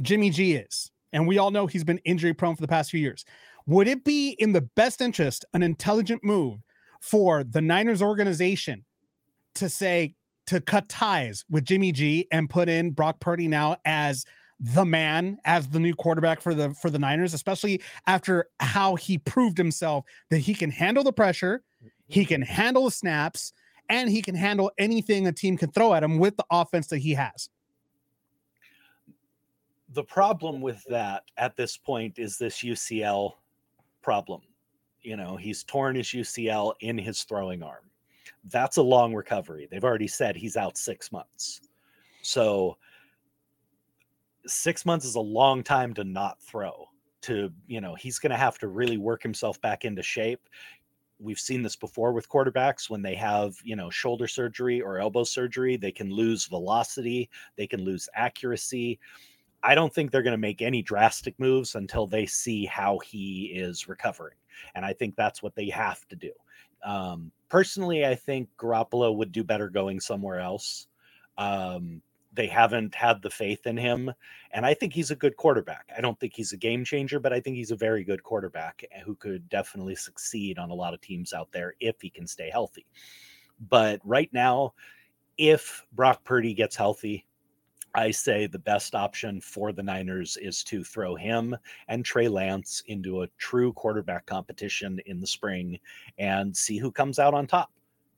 [SPEAKER 3] Jimmy G is, and we all know he's been injury prone for the past few years, would it be in the best interest, an intelligent move for the Niners organization to say to cut ties with Jimmy G and put in Brock Purdy now as the man as the new quarterback for the for the Niners, especially after how he proved himself that he can handle the pressure, he can handle the snaps, and he can handle anything a team can throw at him with the offense that he has.
[SPEAKER 4] The problem with that at this point is this UCL problem. You know, he's torn his UCL in his throwing arm. That's a long recovery. They've already said he's out six months. So six months is a long time to not throw. To, you know, he's going to have to really work himself back into shape. We've seen this before with quarterbacks when they have, you know, shoulder surgery or elbow surgery, they can lose velocity, they can lose accuracy. I don't think they're going to make any drastic moves until they see how he is recovering. And I think that's what they have to do. Um, personally, I think Garoppolo would do better going somewhere else. Um, they haven't had the faith in him. And I think he's a good quarterback. I don't think he's a game changer, but I think he's a very good quarterback who could definitely succeed on a lot of teams out there if he can stay healthy. But right now, if Brock Purdy gets healthy, I say the best option for the Niners is to throw him and Trey Lance into a true quarterback competition in the spring and see who comes out on top.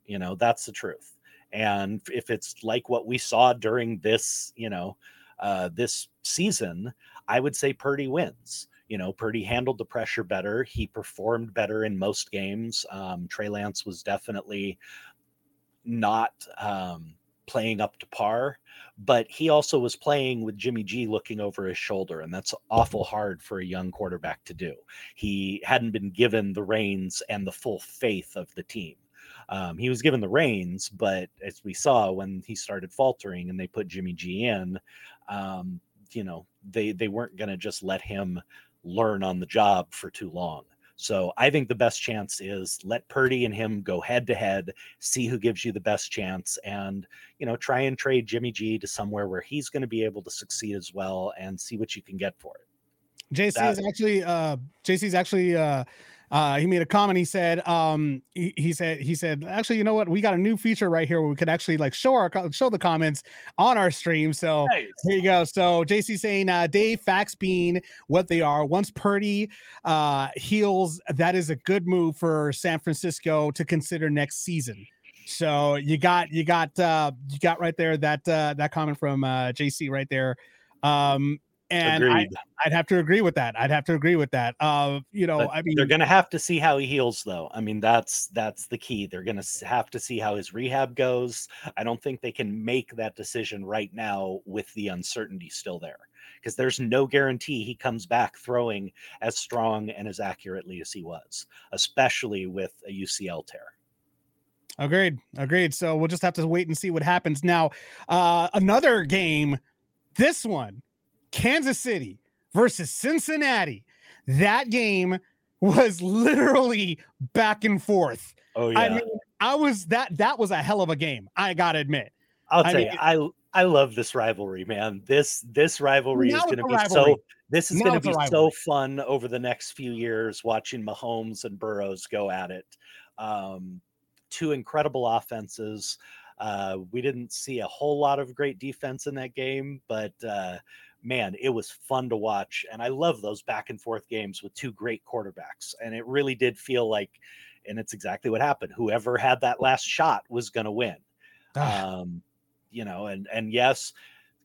[SPEAKER 4] You know, that's the truth. And if it's like what we saw during this, you know, uh, this season, I would say Purdy wins. You know, Purdy handled the pressure better. He performed better in most games. Um, Trey Lance was definitely not um, playing up to par, but he also was playing with Jimmy G looking over his shoulder, and that's awful hard for a young quarterback to do. He hadn't been given the reins and the full faith of the team. Um, he was given the reins, but as we saw when he started faltering and they put Jimmy G in, um, you know, they they weren't going to just let him learn on the job for too long. So I think the best chance is let Purdy and him go head to head, see who gives you the best chance, and you know try and trade Jimmy G to somewhere where he's going to be able to succeed as well, and see what you can get for it.
[SPEAKER 3] JC
[SPEAKER 4] That-
[SPEAKER 3] is actually uh is actually uh uh he made a comment he said um he, he said he said actually you know what? We got a new feature right here where we could actually like show our show the comments on our stream. So here you go. So JC saying uh Dave facts being what they are. Once Purdy uh heals that is a good move for San Francisco to consider next season. So you got you got uh you got right there that uh that comment from uh JC right there. Um and I. I'd have to agree with that. I'd have to agree with that. Uh, you know,
[SPEAKER 4] But
[SPEAKER 3] I mean,
[SPEAKER 4] they're going to have to see how he heals, though. I mean, that's that's the key. They're going to have to see how his rehab goes. I don't think they can make that decision right now with the uncertainty still there, because there's no guarantee he comes back throwing as strong and as accurately as he was, especially with a UCL tear.
[SPEAKER 3] agreed, agreed. So we'll just have to wait and see what happens. Now, uh, another game, this one, Kansas City versus Cincinnati. That game was literally back and forth.
[SPEAKER 4] Oh yeah,
[SPEAKER 3] I mean, I was that that was a hell of a game. I gotta admit.
[SPEAKER 4] I'll
[SPEAKER 3] I
[SPEAKER 4] tell
[SPEAKER 3] mean,
[SPEAKER 4] you, I I love this rivalry, man. This this rivalry is to be
[SPEAKER 3] rivalry.
[SPEAKER 4] so. This is
[SPEAKER 3] Now gonna
[SPEAKER 4] be so fun over the next few years, watching Mahomes and Burrows go at it. Um, two incredible offenses. Uh, we didn't see a whole lot of great defense in that game, but uh, man, it was fun to watch. And I love those back and forth games with two great quarterbacks. And it really did feel like, and it's exactly what happened. Whoever had that last shot was going to win
[SPEAKER 3] Ah,
[SPEAKER 4] um, you know, and and yes,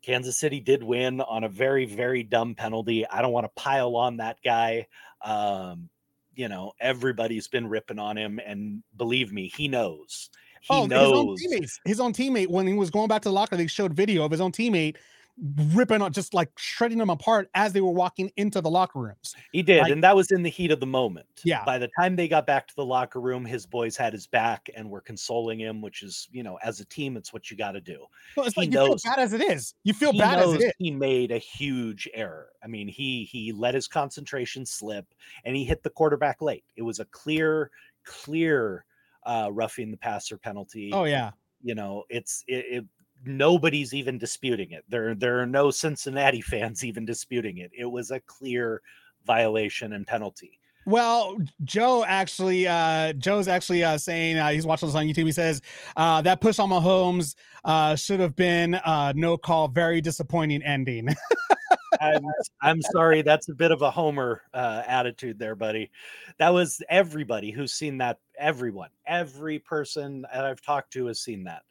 [SPEAKER 4] Kansas City did win on a very very dumb penalty. I don't want to pile on that guy. Um, you know, everybody's been ripping on him, and believe me, he knows. He
[SPEAKER 3] oh, his own
[SPEAKER 4] knows.
[SPEAKER 3] teammates. His own teammate when he was going back to the locker, they showed video of his own teammate ripping on just like shredding them apart as they were walking into the locker rooms.
[SPEAKER 4] He did,
[SPEAKER 3] like-
[SPEAKER 4] and that was in the heat of the moment.
[SPEAKER 3] Yeah.
[SPEAKER 4] By the time they got back to the locker room, his boys had his back and were consoling him, which is, you know, as a team, it's what you got to do.
[SPEAKER 3] Well, it's
[SPEAKER 4] He
[SPEAKER 3] like you feel bad as it is. You feel bad as it is.
[SPEAKER 4] he made a huge error. I mean, he he let his concentration slip and he hit the quarterback late. It was a clear, clear uh roughing the passer penalty.
[SPEAKER 3] Oh yeah.
[SPEAKER 4] You know, it's it, it nobody's even disputing it. There there are no Cincinnati fans even disputing it. It was a clear violation and penalty.
[SPEAKER 3] Well, Joe actually, uh, Joe's actually uh, saying uh, he's watching this on YouTube. He says uh, that push on Mahomes uh, should have been uh, no call. Very disappointing ending.
[SPEAKER 4] I'm, I'm sorry, that's a bit of a homer uh, attitude there, buddy. That was everybody who's seen that. Everyone, every person that I've talked to has seen that.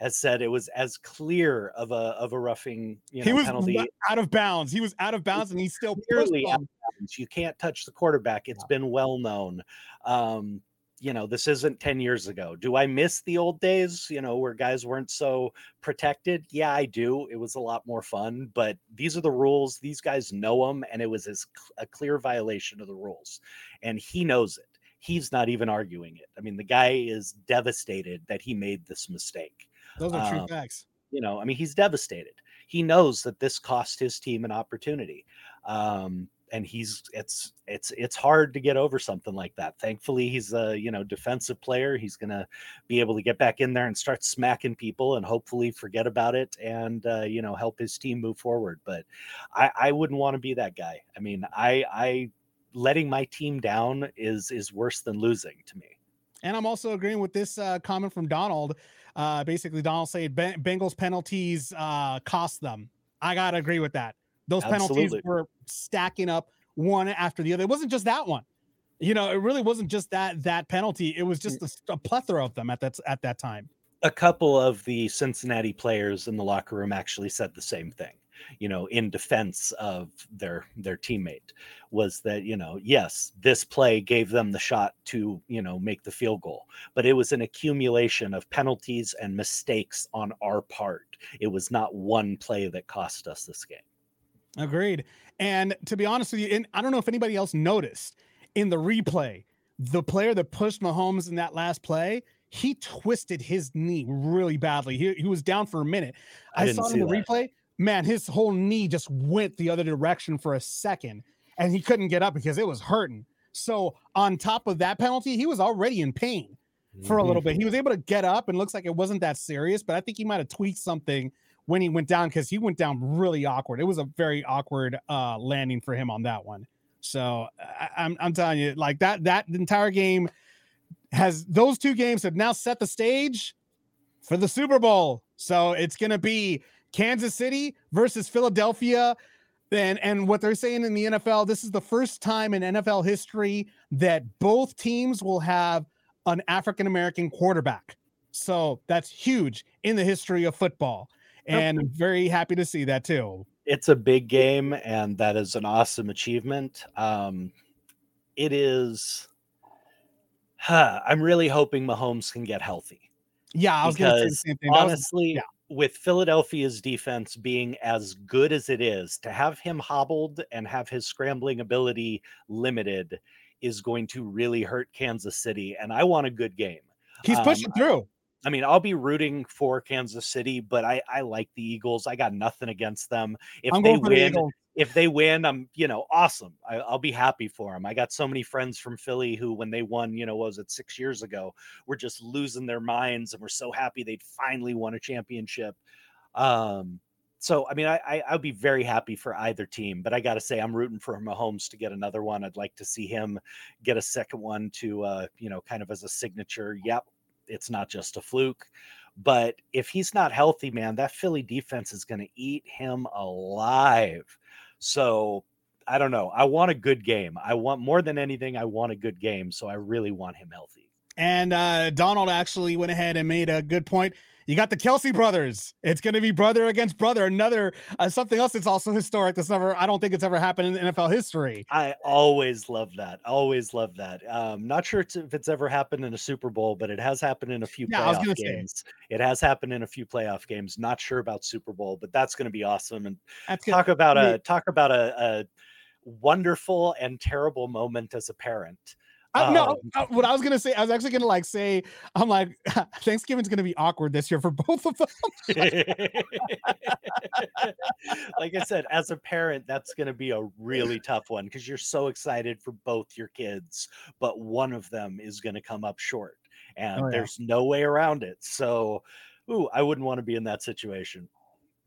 [SPEAKER 4] Has said it was as clear of a of a roughing you know,
[SPEAKER 3] he was
[SPEAKER 4] penalty.
[SPEAKER 3] out of bounds. He was out of bounds, and he still
[SPEAKER 4] Clearly out of bounds. You can't touch the quarterback. It's been well known. Um, you know, this isn't 10 years ago. Do I miss the old days, you know, where guys weren't so protected? Yeah, I do. It was a lot more fun, but these are the rules. These guys know them, and it was as a clear violation of the rules. And he knows it. He's not even arguing it. I mean, the guy is devastated that he made this mistake
[SPEAKER 3] Those are true
[SPEAKER 4] um,
[SPEAKER 3] facts.
[SPEAKER 4] you know i mean he's devastated. He knows that this cost his team an opportunity um and he's it's it's it's hard to get over something like that. Thankfully he's a you know defensive player. He's gonna be able to get back in there and start smacking people and hopefully forget about it and uh, you know help his team move forward. But i i wouldn't want to be that guy. I mean i i letting my team down is is worse than losing to me.
[SPEAKER 3] And I'm also agreeing with this uh, comment from Donald. Uh, basically, Donald said ben- Bengals penalties uh, cost them. I gotta agree with that. Those penalties were stacking up one after the other. It wasn't just that one. You know, it really wasn't just that that penalty. It was just a plethora of them at that at that time.
[SPEAKER 4] a couple of the Cincinnati players in the locker room actually said the same thing. You know, in defense of their their teammate, was that you know, yes, this play gave them the shot to you know make the field goal, but it was an accumulation of penalties and mistakes on our part. It was not one play that cost us this game.
[SPEAKER 3] Agreed. And to be honest with you, and I don't know if anybody else noticed in the replay, the player that pushed Mahomes in that last play, he twisted his knee really badly. He, he was down for a minute.
[SPEAKER 4] I
[SPEAKER 3] I, saw in the
[SPEAKER 4] that.
[SPEAKER 3] replay. Man, his whole knee just went the other direction for a second, and he couldn't get up because it was hurting. So on top of that penalty, he was already in pain for a little bit. He was able to get up and looks like it wasn't that serious, but I think he might have tweaked something when he went down because he went down really awkward. It was a very awkward uh landing for him on that one. So I, I'm I'm telling you, like that that entire game has those two games have now set the stage for the Super Bowl. So it's gonna be Kansas City versus Philadelphia. And, and what they're saying in the NFL, this is the first time in NFL history that both teams will have an African American quarterback. So that's huge in the history of football. And I'm very happy to see that too.
[SPEAKER 4] it's a big game and that is an awesome achievement um it is huh, i'm really hoping mahomes can get healthy
[SPEAKER 3] Yeah, I was going to say the same thing. Was-
[SPEAKER 4] honestly
[SPEAKER 3] yeah.
[SPEAKER 4] With philadelphia's defense being as good as it is to have him hobbled and have his scrambling ability limited is going to really hurt kansas city and i want a good game
[SPEAKER 3] he's
[SPEAKER 4] um,
[SPEAKER 3] pushing through.
[SPEAKER 4] I mean, I'll be rooting for Kansas City, but I, I like the Eagles. I got nothing against them. If
[SPEAKER 3] I'm
[SPEAKER 4] they
[SPEAKER 3] the
[SPEAKER 4] win,
[SPEAKER 3] Eagles.
[SPEAKER 4] If they win, I'm you know awesome. I, I'll be happy for them. I got so many friends from Philly who, when they won, you know, was it six years ago, were just losing their minds and were so happy they'd finally won a championship. Um, so I mean, I, I I'd be very happy for either team, but I got to say, I'm rooting for Mahomes to get another one. I'd like to see him get a second one to, uh, you know, kind of as a signature. Yep, it's not just a fluke. But if he's not healthy, man, that Philly defense is going to eat him alive. So I don't know. I want a good game. I want more than anything, I want a good game. So I really want him healthy.
[SPEAKER 3] And uh, Donald actually went ahead and made a good point. You got the Kelce brothers. It's going to be brother against brother. Another uh, something else that's also historic. That's never. I don't think it's ever happened in NFL history.
[SPEAKER 4] I always love that. Always love that. Um, not sure it's, if it's ever happened in a Super Bowl, but it has happened in a few
[SPEAKER 3] Yeah,
[SPEAKER 4] playoff
[SPEAKER 3] gonna say.
[SPEAKER 4] games. It has happened in a few playoff games. Not sure about Super Bowl, but that's going to be awesome. And
[SPEAKER 3] That's
[SPEAKER 4] talk about a talk about a, a wonderful and terrible moment as a parent.
[SPEAKER 3] No,
[SPEAKER 4] Um,
[SPEAKER 3] uh, what I was gonna say, I was actually gonna like say, I'm like, Thanksgiving's gonna be awkward this year for both of them.
[SPEAKER 4] like I said, as a parent, that's going to be a really tough one because you're so excited for both your kids, but one of them is going to come up short, and
[SPEAKER 3] Oh, yeah.
[SPEAKER 4] there's no way around it. So, ooh, I wouldn't want to be in that situation.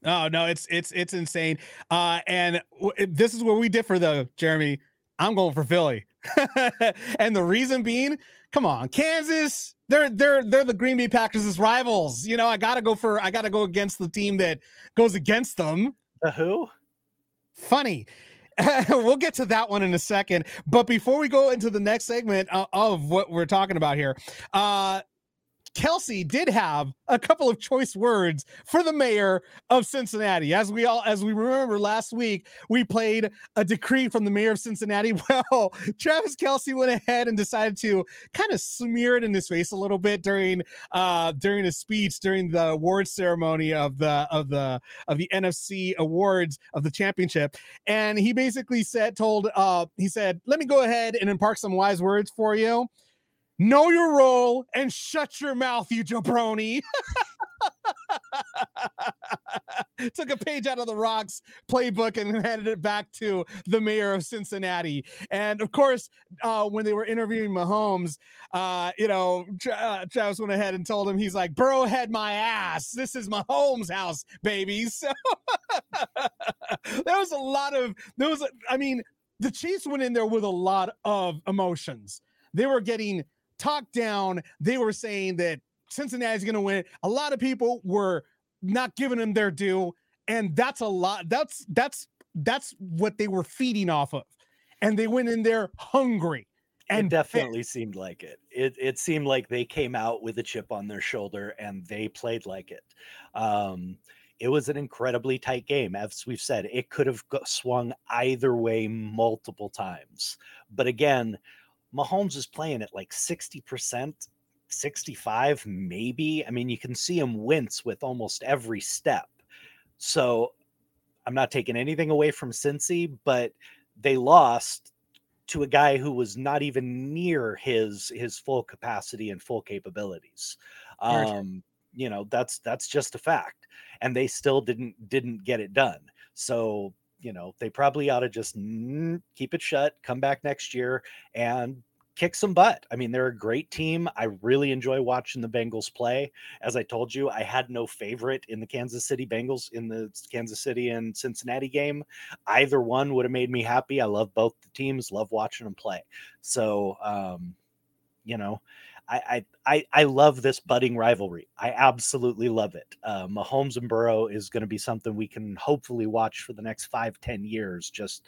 [SPEAKER 3] Oh no, it's it's it's insane. Uh, and w- this is where we differ, though, Jeremy. I'm going for Philly, and the reason being, come on, Kansas. They're they're they're the Green Bay Packers' rivals. You know, I gotta go for I gotta go against the team that goes against them.
[SPEAKER 4] The who?
[SPEAKER 3] Funny. we'll get to that one in a second. But before we go into the next segment uh, of what we're talking about here, uh, Kelce did have a couple of choice words for the mayor of Cincinnati. As we all, as we remember last week, we played a decree from the mayor of Cincinnati. Well, Travis Kelce went ahead and decided to kind of smear it in his face a little bit during uh during his speech during the awards ceremony of the of the of the NFC awards of the championship. And he basically said, told uh he said, let me go ahead and impart some wise words for you. Know your role and shut your mouth, you jabroni. Took a page out of the Rocks playbook and handed it back to the mayor of Cincinnati. And of course, uh, when they were interviewing Mahomes, uh, you know, uh, Travis went ahead and told him, he's like, Burrow had my ass. This is Mahomes' house, baby. So there was a lot of, there was, I mean, the Chiefs went in there with a lot of emotions. They were getting talked down. They were saying that Cincinnati's going to win. A lot of people were not giving them their due, and that's a lot. That's that's that's what they were feeding off of, and they went in there hungry.
[SPEAKER 4] And it definitely seemed like it. It it seemed like they came out with a chip on their shoulder and they played like it. Um, it was an incredibly tight game, as we've said. It could have swung either way multiple times, but again, Mahomes is playing at like sixty percent, sixty-five, maybe. I mean, you can see him wince with almost every step. So, I'm not taking anything away from Cincy, but they lost to a guy who was not even near his his full capacity and full capabilities. Um, you know, that's that's just a fact. And they still didn't didn't get it done. So you know, they probably ought to just keep it shut, come back next year, and kick some butt. I mean, they're a great team. I really enjoy watching the Bengals play. As I told you, I had no favorite in the Kansas City Bengals in the Kansas City and Cincinnati game. Either one would have made me happy. I love both the teams, love watching them play. So, um, you know, I, I I love this budding rivalry. I absolutely love it. Uh, Mahomes and Burrow is going to be something we can hopefully watch for the next five, ten years. Just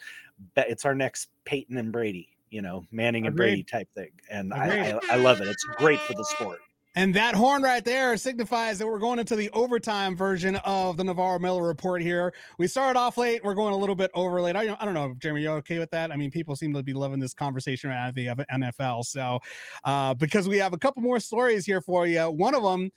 [SPEAKER 4] it's our next Peyton and Brady, you know, Manning and
[SPEAKER 3] Agreed.
[SPEAKER 4] Brady type thing, and I, I I love it. It's great for the sport.
[SPEAKER 3] And that horn right there signifies that we're going into the overtime version of the Navarro Miller report here. We started off late. We're going a little bit over late. I, I don't know, Jeremy, you okay with that? I mean, people seem to be loving this conversation around the NFL. So, uh, because we have a couple more stories here for you. One of them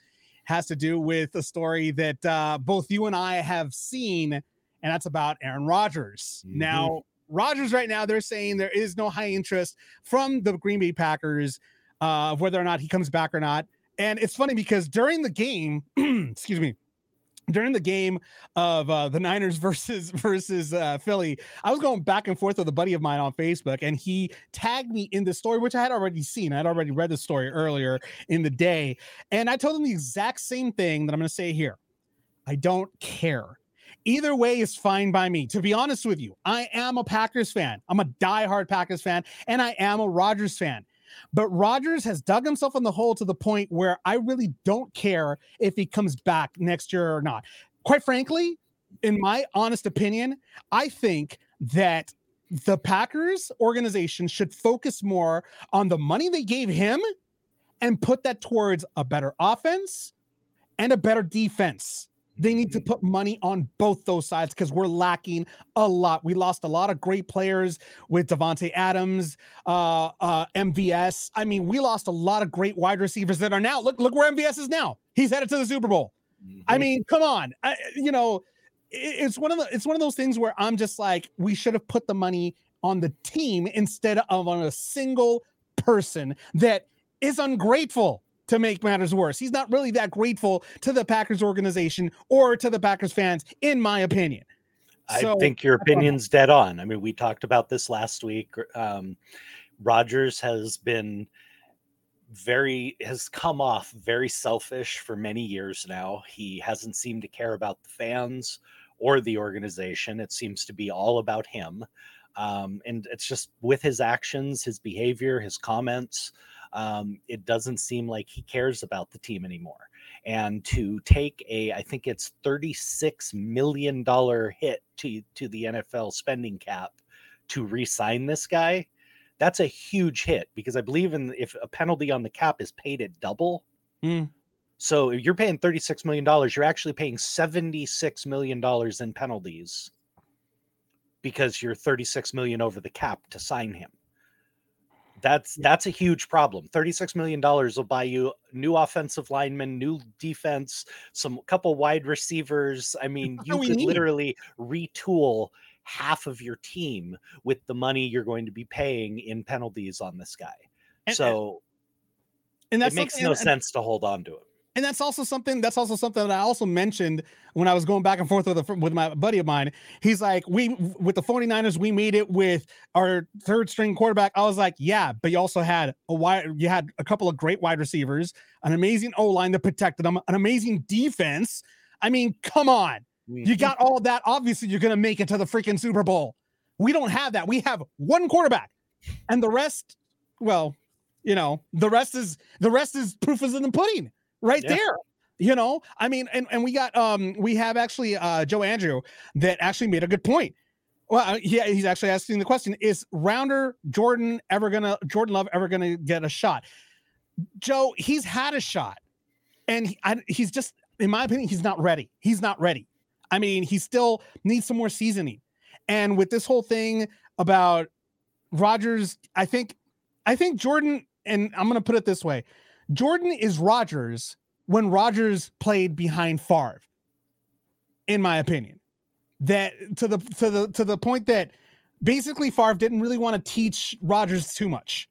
[SPEAKER 3] has to do with a story that uh, both you and I have seen, and that's about Aaron Rodgers.
[SPEAKER 4] Mhm.
[SPEAKER 3] Now, Rodgers right now, they're saying there is no high interest from the Green Bay Packers uh, of whether or not he comes back or not. And it's funny because during the game, excuse me, during the game of uh, the Niners versus versus uh, Philly, I was going back and forth with a buddy of mine on Facebook, and he tagged me in the story, which I had already seen. I had already read the story earlier in the day, and I told him the exact same thing that I'm going to say here. I don't care. Either way is fine by me. To be honest with you, I am a Packers fan. I'm a diehard Packers fan, and I am a Rodgers fan. But Rodgers has dug himself in the hole to the point where I really don't care if he comes back next year or not. Quite frankly, in my honest opinion, I think that the Packers organization should focus more on the money they gave him and put that towards a better offense and a better defense. They need to put money on both those sides because we're lacking a lot. We lost a lot of great players with Davante Adams, uh, uh, MVS. I mean, we lost a lot of great wide receivers that are now look look where MVS is now. He's headed to the Super Bowl. I
[SPEAKER 4] Mhm.
[SPEAKER 3] mean, come on. I, you know, i- it's one of the it's one of those things where I'm just like, we should have put the money on the team instead of on a single person that is ungrateful to make matters worse. He's not really that grateful to the Packers organization or to the Packers fans, in my opinion.
[SPEAKER 4] I
[SPEAKER 3] So,
[SPEAKER 4] think your
[SPEAKER 3] that's what I'm-
[SPEAKER 4] opinion's dead on. I mean, we talked about this last week. Um, Rodgers has been very has come off very selfish for many years now. He hasn't seemed to care about the fans or the organization. It seems to be all about him. Um, and it's just with his actions, his behavior, his comments, um, it doesn't seem like he cares about the team anymore. And to take a, I think it's $36 million hit to, to the NFL spending cap to re-sign this guy, that's a huge hit because I believe in if a penalty on the cap is paid at double.
[SPEAKER 3] Hmm.
[SPEAKER 4] So if you're paying $36 million, you're actually paying $76 million in penalties because you're 36 million over the cap to sign him. That's that's a huge problem. 36 million dollars will buy you new offensive linemen, new defense, some couple wide receivers. I mean, you could
[SPEAKER 3] need.
[SPEAKER 4] literally retool half of your team with the money you're going to be paying in penalties on this guy.
[SPEAKER 3] And-
[SPEAKER 4] so
[SPEAKER 3] And
[SPEAKER 4] it
[SPEAKER 3] that's
[SPEAKER 4] makes no
[SPEAKER 3] and-
[SPEAKER 4] sense to hold on to him.
[SPEAKER 3] And that's also something that's also something that I also mentioned when I was going back and forth with a, with my buddy of mine. He's like, we with the 49ers, we made it with our third string quarterback. I was like, yeah, but you also had a wide, you had a couple of great wide receivers, an amazing O line that protected them, an amazing defense. I mean, come on, mm-hmm. you got all that. Obviously, you're gonna make it to the freaking Super Bowl. We don't have that. We have one quarterback, and the rest, well, you know, the rest is the rest is proof is in the pudding right
[SPEAKER 4] Yeah.
[SPEAKER 3] there. You know, I mean, and, and we got um we have actually uh Joe Andrew that actually made a good point. Well, uh, yeah, he's actually asking the question: Is Rounder Jordan ever gonna Jordan Love ever gonna get a shot? Joe, he's had a shot, and he, I, he's just, in my opinion, he's not ready. He's not ready. I mean, he still needs some more seasoning. And with this whole thing about Rodgers, I think, I think Jordan, and I'm gonna put it this way: Jordan is Rodgers when Rodgers played behind Favre. In my opinion, that to the to the to the point that basically Favre didn't really want to teach Rodgers too much.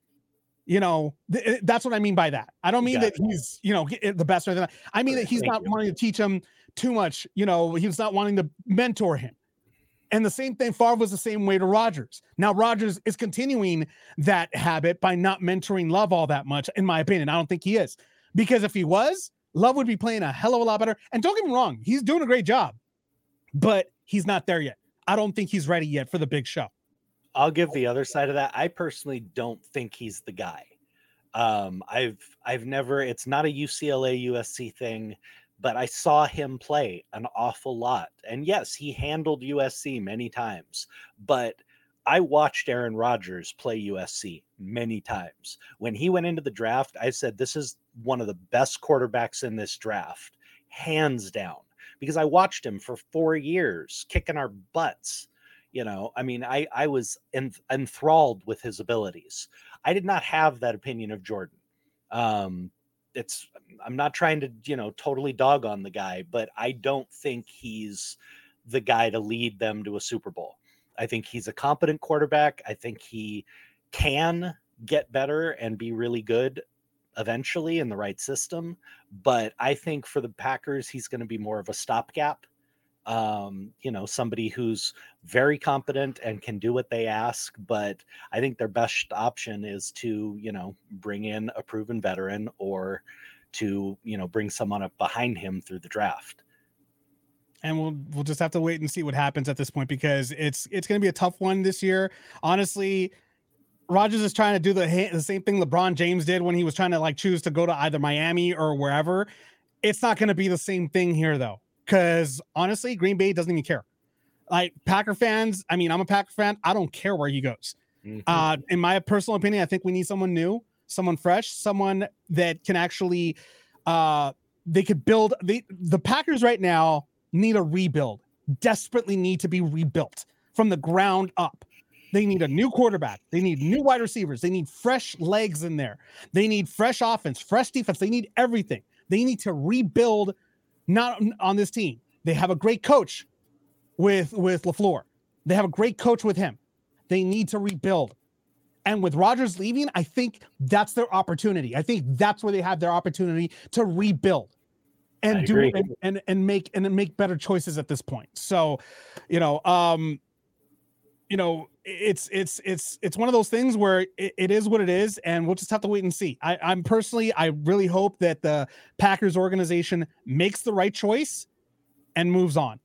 [SPEAKER 3] You know, th- eh, that's what I mean by that. I don't mean that he's you know the best or anything. I mean that he's
[SPEAKER 4] thank
[SPEAKER 3] not
[SPEAKER 4] you.
[SPEAKER 3] wanting to teach him too much. You know, he's not wanting to mentor him. And the same thing, Favre was the same way to Rodgers. Now, Rodgers is continuing that habit by not mentoring Love all that much, in my opinion. I don't think he is. Because if he was, Love would be playing a hell of a lot better. And don't get me wrong, he's doing a great job, but he's not there yet. I don't think he's ready yet for the big show.
[SPEAKER 4] I'll give the other side of that. I personally don't think he's the guy. Um, I've I've never. It's not a UCLA USC thing, but I saw him play an awful lot. And yes, he handled USC many times, but I watched Aaron Rodgers play USC many times. When he went into the draft, I said this is one of the best quarterbacks in this draft, hands down, because I watched him for four years kicking our butts. You know, I mean, I I was enth- enthralled with his abilities. I did not have that opinion of Jordan. Um, it's I'm not trying to you know totally dog on the guy, but I don't think he's the guy to lead them to a Super Bowl. I think he's a competent quarterback. I think he can get better and be really good eventually in the right system. But I think for the Packers, he's going to be more of a stopgap. Um, you know, somebody who's very competent and can do what they ask. But I think their best option is to, you know, bring in a proven veteran or to, you know, bring someone up behind him through the draft.
[SPEAKER 3] and we'll we'll just have to wait and see what happens at this point because it's it's going to be a tough one this year. Honestly, Rodgers is trying to do the the same thing LeBron James did when he was trying to like choose to go to either Miami or wherever. It's not going to be the same thing here though, because honestly, Green Bay doesn't even care. Like Packer fans, I mean, I'm a Packer fan. I don't care where he goes.
[SPEAKER 4] Mhm.
[SPEAKER 3] Uh, in my personal opinion, I think we need someone new, someone fresh, someone that can actually uh they could build the the Packers right now need a rebuild. Desperately need to be rebuilt from the ground up. They need a new quarterback. They need new wide receivers. They need fresh legs in there. They need fresh offense, fresh defense. They need everything. They need to rebuild not on this team. They have a great coach with with LaFleur. They have a great coach with him. They need to rebuild. And with Rodgers leaving, I think that's their opportunity. I think that's where they have their opportunity to rebuild and
[SPEAKER 4] I
[SPEAKER 3] do and, and and make and make better choices at this point. So, you know, um, you know, it's it's it's it's one of those things where it, it is what it is, and we'll just have to wait and see. I, I'm personally, I really hope that the Packers organization makes the right choice and moves on.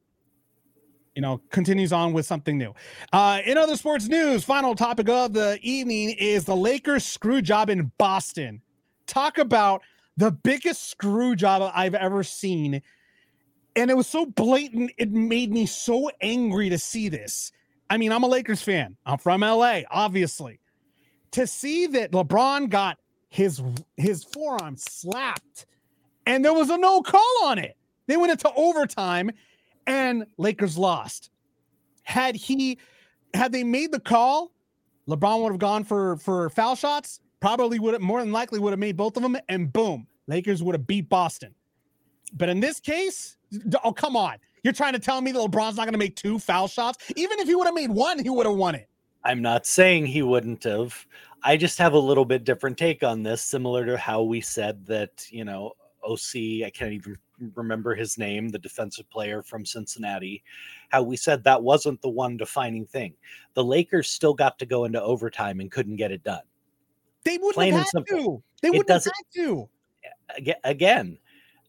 [SPEAKER 3] You know, continues on with something new. Uh, in other sports news, final topic of the evening is the Lakers screw job in Boston. Talk about the biggest screw job I've ever seen. And it was so blatant, it made me so angry to see this. I mean, I'm a Lakers fan. I'm from LA, obviously. To see that LeBron got his his forearm slapped and there was a no call on it. They went into overtime and Lakers lost. Had he had they made the call, LeBron would have gone for for foul shots, probably would have more than likely would have made both of them and boom, Lakers would have beat Boston. But in this case, oh come on. You're trying to tell me that LeBron's not going to make two foul shots? Even if he would have made one, he would have won it.
[SPEAKER 4] I'm not saying he wouldn't have. I just have a little bit different take on this, similar to how we said that, you know, OC, I can't even remember his name, the defensive player from Cincinnati, how we said that wasn't the one defining thing. The Lakers still got to go into overtime and couldn't get it done.
[SPEAKER 3] They wouldn't
[SPEAKER 4] Plain
[SPEAKER 3] have had to. They wouldn't have had to.
[SPEAKER 4] Aga- Again,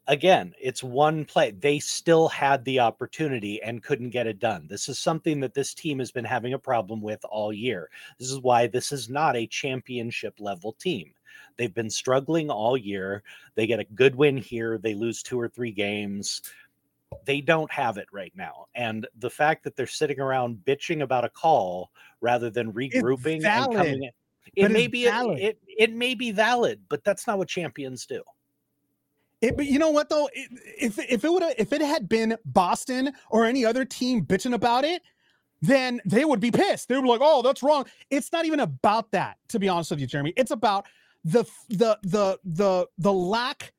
[SPEAKER 4] again, it's one play. They still had the opportunity and couldn't get it done. This is something that this team has been having a problem with all year. This is why this is not a championship level team. They've been struggling all year. They get a good win here, they lose two or three games. They don't have it right now. And the fact that they're sitting around bitching about a call rather than regrouping and coming in.
[SPEAKER 3] but
[SPEAKER 4] It may be
[SPEAKER 3] valid.
[SPEAKER 4] it, it may be valid, but that's not what champions do.
[SPEAKER 3] It, but you know what though? It, if if it would if it had been Boston or any other team bitching about it, then they would be pissed. They would be like, "Oh, that's wrong." It's not even about that, to be honest with you, Jeremy. It's about the the the the the lack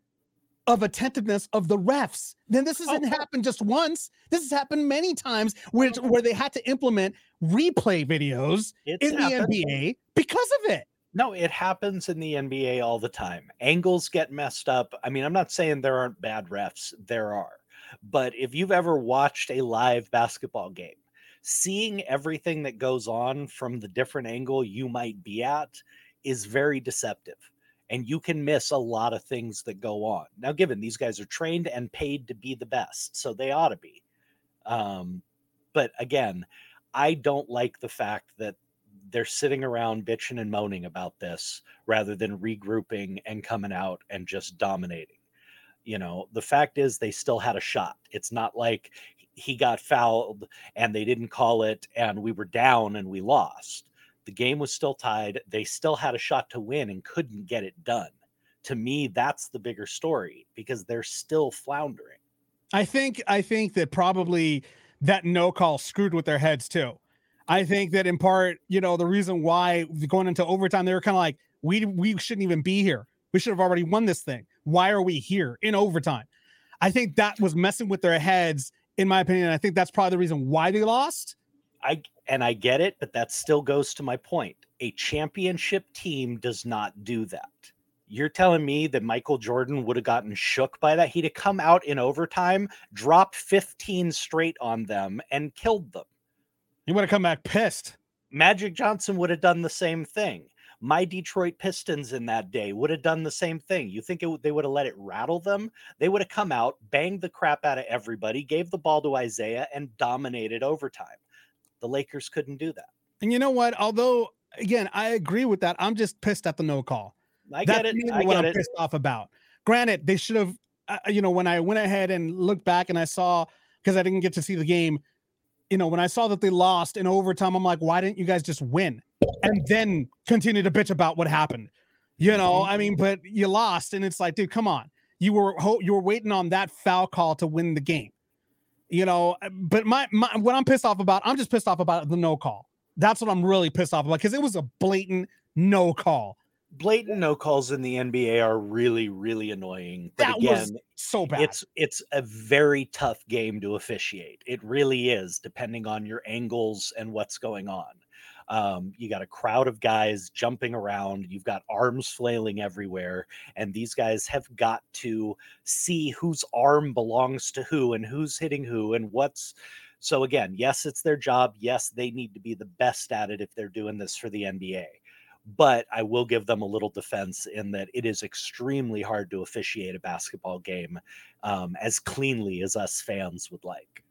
[SPEAKER 3] of attentiveness of the refs. Then this hasn't oh. happened just once. This has happened many times, which where they had to implement replay videos
[SPEAKER 4] It's
[SPEAKER 3] in the. NBA because of it.
[SPEAKER 4] No, it happens in the NBA all the time. Angles get messed up. I mean, I'm not saying there aren't bad refs, there are. But if you've ever watched a live basketball game, seeing everything that goes on from the different angle you might be at is very deceptive and you can miss a lot of things that go on. Now given these guys are trained and paid to be the best so they ought to be. Um, but again i don't like the fact that they're sitting around bitching and moaning about this rather than regrouping and coming out and just dominating. You know the fact is they still had a shot. It's not like he got fouled and they didn't call it and we were down and we lost the game was still tied they still had a shot to win and couldn't get it done to me that's the bigger story because they're still floundering
[SPEAKER 3] I think I think that probably that no call screwed with their heads too. I think that in part, you know, the reason why going into overtime, they were kind of like, we we shouldn't even be here. We should have already won this thing. Why are we here in overtime? I think that was messing with their heads, in my opinion. I think that's probably the reason why they lost.
[SPEAKER 4] I and I get it, but that still goes to my point. A championship team does not do that. You're telling me that Michael Jordan would have gotten shook by that? He'd have come out in overtime, dropped 15 straight on them, and killed them.
[SPEAKER 3] You want to come back pissed.
[SPEAKER 4] Magic Johnson would have done the same thing. My Detroit Pistons in that day would have done the same thing. You think it, they would have let it rattle them? They would have come out, banged the crap out of everybody, gave the ball to Isiah, and dominated overtime. The Lakers couldn't do that.
[SPEAKER 3] And you know what? Although, again, I agree with that. I'm just pissed at the no call.
[SPEAKER 4] I
[SPEAKER 3] That's
[SPEAKER 4] get it. I
[SPEAKER 3] what
[SPEAKER 4] get
[SPEAKER 3] I'm
[SPEAKER 4] it.
[SPEAKER 3] pissed off about. Granted, they should have, uh, you know, when I went ahead and looked back and I saw because I didn't get to see the game, you know, when I saw that they lost in overtime, I'm like, why didn't you guys just win and then continue to bitch about what happened? You know,
[SPEAKER 4] Mm-hmm.
[SPEAKER 3] I mean, but you lost, and it's like, dude, come on. You were ho- you were waiting on that foul call to win the game. You know, uh, but my, my what I'm pissed off about, I'm just pissed off about the no call. That's what I'm really pissed off about because it was a blatant no call.
[SPEAKER 4] Blatant no calls in the NBA are really, really annoying. But
[SPEAKER 3] That
[SPEAKER 4] again,
[SPEAKER 3] was so bad.
[SPEAKER 4] it's it's a very tough game to officiate. It really is, depending on your angles and what's going on. Um, you got a crowd of guys jumping around. You've got arms flailing everywhere, and these guys have got to see whose arm belongs to who and who's hitting who and what's. So again, yes, it's their job. Yes, they need to be the best at it if they're doing this for the NBA. But I will give them a little defense in that it is extremely hard to officiate a basketball game um, as cleanly as us fans would like.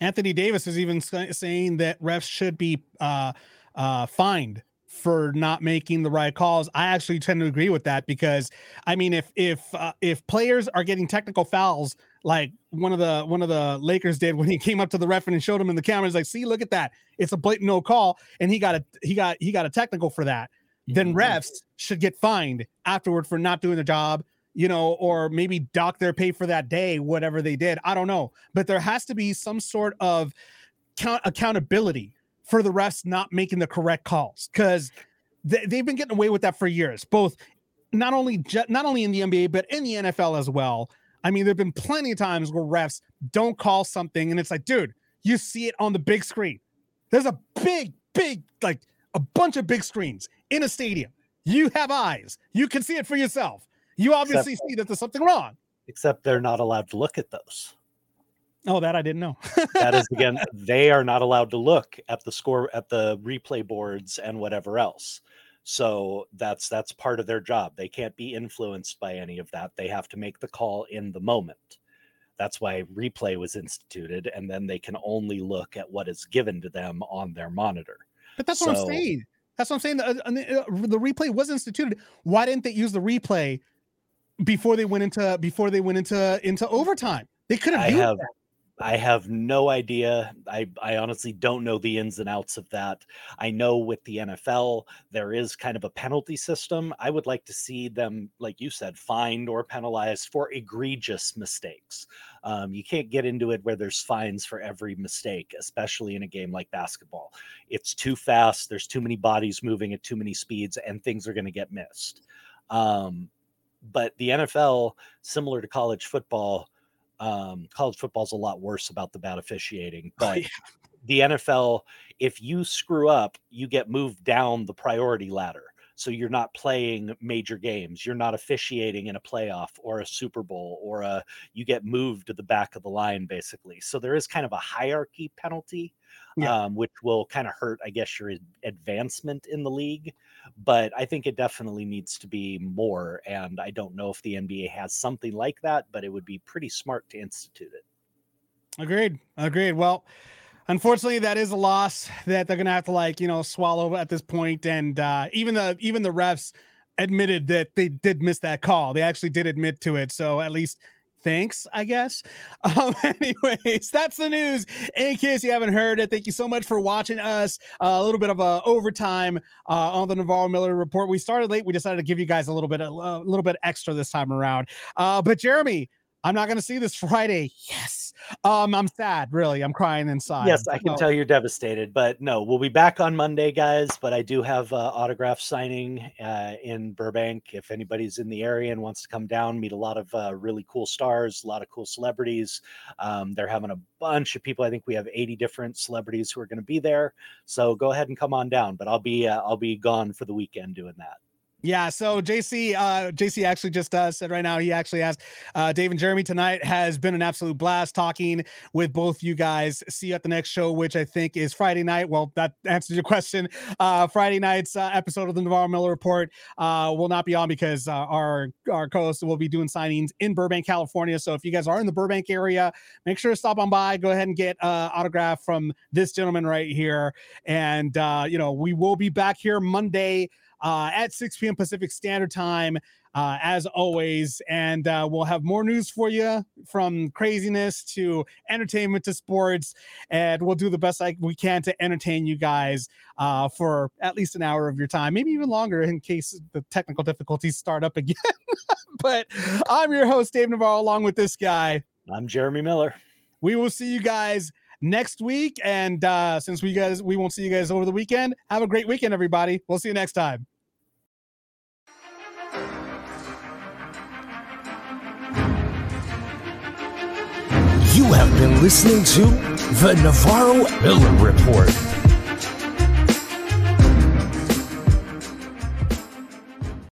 [SPEAKER 3] Anthony Davis is even saying that refs should be uh, uh, fined for not making the right calls. I actually tend to agree with that because I mean, if if uh, if players are getting technical fouls, like one of the one of the Lakers did when he came up to the ref and showed him in the camera, he's like, "See, look at that! It's a blatant no call," and he got a he got he got a technical for that. Then refs should get fined afterward for not doing the job you know, or maybe dock their pay for that day, whatever they did. I don't know. But there has to be some sort of count accountability for the refs not making the correct calls because they, they've been getting away with that for years, both not only ju- not only in the NBA, but in the NFL as well. I mean, there have been plenty of times where refs don't call something and it's like, dude, you see it on the big screen. There's a big, big, like a bunch of big screens in a stadium. You have eyes. You can see it for yourself. You obviously see that there's something wrong.
[SPEAKER 4] Except they're not allowed to look at those.
[SPEAKER 3] Oh, that I didn't know.
[SPEAKER 4] That is again, they are not allowed to look at the score at the replay boards and whatever else. So that's that's part of their job. They can't be influenced by any of that. They have to make the call in the moment. That's why replay was instituted, and then they can only look at what is given to them on their monitor.
[SPEAKER 3] But that's what I'm saying. That's what I'm saying. The, uh, uh, the replay was instituted. Why didn't they use the replay before they went into before they went into into overtime? They could have
[SPEAKER 4] I have
[SPEAKER 3] that.
[SPEAKER 4] I have no idea. I, I honestly don't know the ins and outs of that. I know with the NFL, there is kind of a penalty system. I would like to see them, like you said, fined or penalized for egregious mistakes. Um, you can't get into it where there's fines for every mistake, especially in a game like basketball. It's too fast, there's too many bodies moving at too many speeds, and things are going to get missed. Um, but the NFL, similar to college football, um, college football's a lot worse about the bad officiating.
[SPEAKER 3] Oh,
[SPEAKER 4] But
[SPEAKER 3] yeah.
[SPEAKER 4] the NFL, if you screw up, you get moved down the priority ladder. So you're not playing major games. You're not officiating in a playoff or a Super Bowl or a you get moved to the back of the line basically. So there is kind of a hierarchy penalty
[SPEAKER 3] Yeah.
[SPEAKER 4] um, which will kind of hurt, I guess, your advancement in the league. But I think it definitely needs to be more. And I don't know if the NBA has something like that, but it would be pretty smart to institute it.
[SPEAKER 3] Agreed. Agreed. Well, unfortunately, that is a loss that they're gonna have to like you know swallow at this point. And uh, even the even the refs admitted that they did miss that call. They actually did admit to it. So at least thanks, I guess. Um, anyways, that's the news. In case you haven't heard it, thank you so much for watching us. Uh, a little bit of a overtime uh, on the Navarro Miller report. We started late. We decided to give you guys a little bit a little bit extra this time around. Uh, but Jeremy, I'm not going to see this Friday. Yes. Um, I'm sad. Really, I'm crying inside.
[SPEAKER 4] yes, I can tell you're devastated, but no, we'll be back on Monday, guys. But I do have uh, autograph signing uh, in Burbank. If anybody's in the area and wants to come down, meet a lot of uh, really cool stars, a lot of cool celebrities. Um, they're having a bunch of people. I think we have 80 different celebrities who are going to be there. So go ahead and come on down. But I'll be uh, I'll be gone for the weekend doing that.
[SPEAKER 3] Yeah, so JC, uh, JC actually just uh, said right now he actually has uh, Dave and Jeremy tonight has been an absolute blast talking with both you guys. See you at the next show, which I think is Friday night. Well, that answers your question. Uh, Friday night's uh, episode of the Navarro Miller Report uh, will not be on because uh, our our co-host will be doing signings in Burbank, California. So if you guys are in the Burbank area, make sure to stop on by. Go ahead and get uh, autograph from this gentleman right here. And uh, you know we will be back here Monday uh, at 6 p.m. Pacific Standard Time, uh, as always. And uh, we'll have more news for you from craziness to entertainment to sports. And we'll do the best we can to entertain you guys uh, for at least an hour of your time, maybe even longer in case the technical difficulties start up again. but I'm your host, Dave Navarro, along with this guy.
[SPEAKER 4] I'm Jeremy Miller.
[SPEAKER 3] We will see you guys next week. And uh, since we guys we won't see you guys over the weekend, have a great weekend, everybody. We'll see you next time.
[SPEAKER 2] You have been listening to the Navarro Miller Report.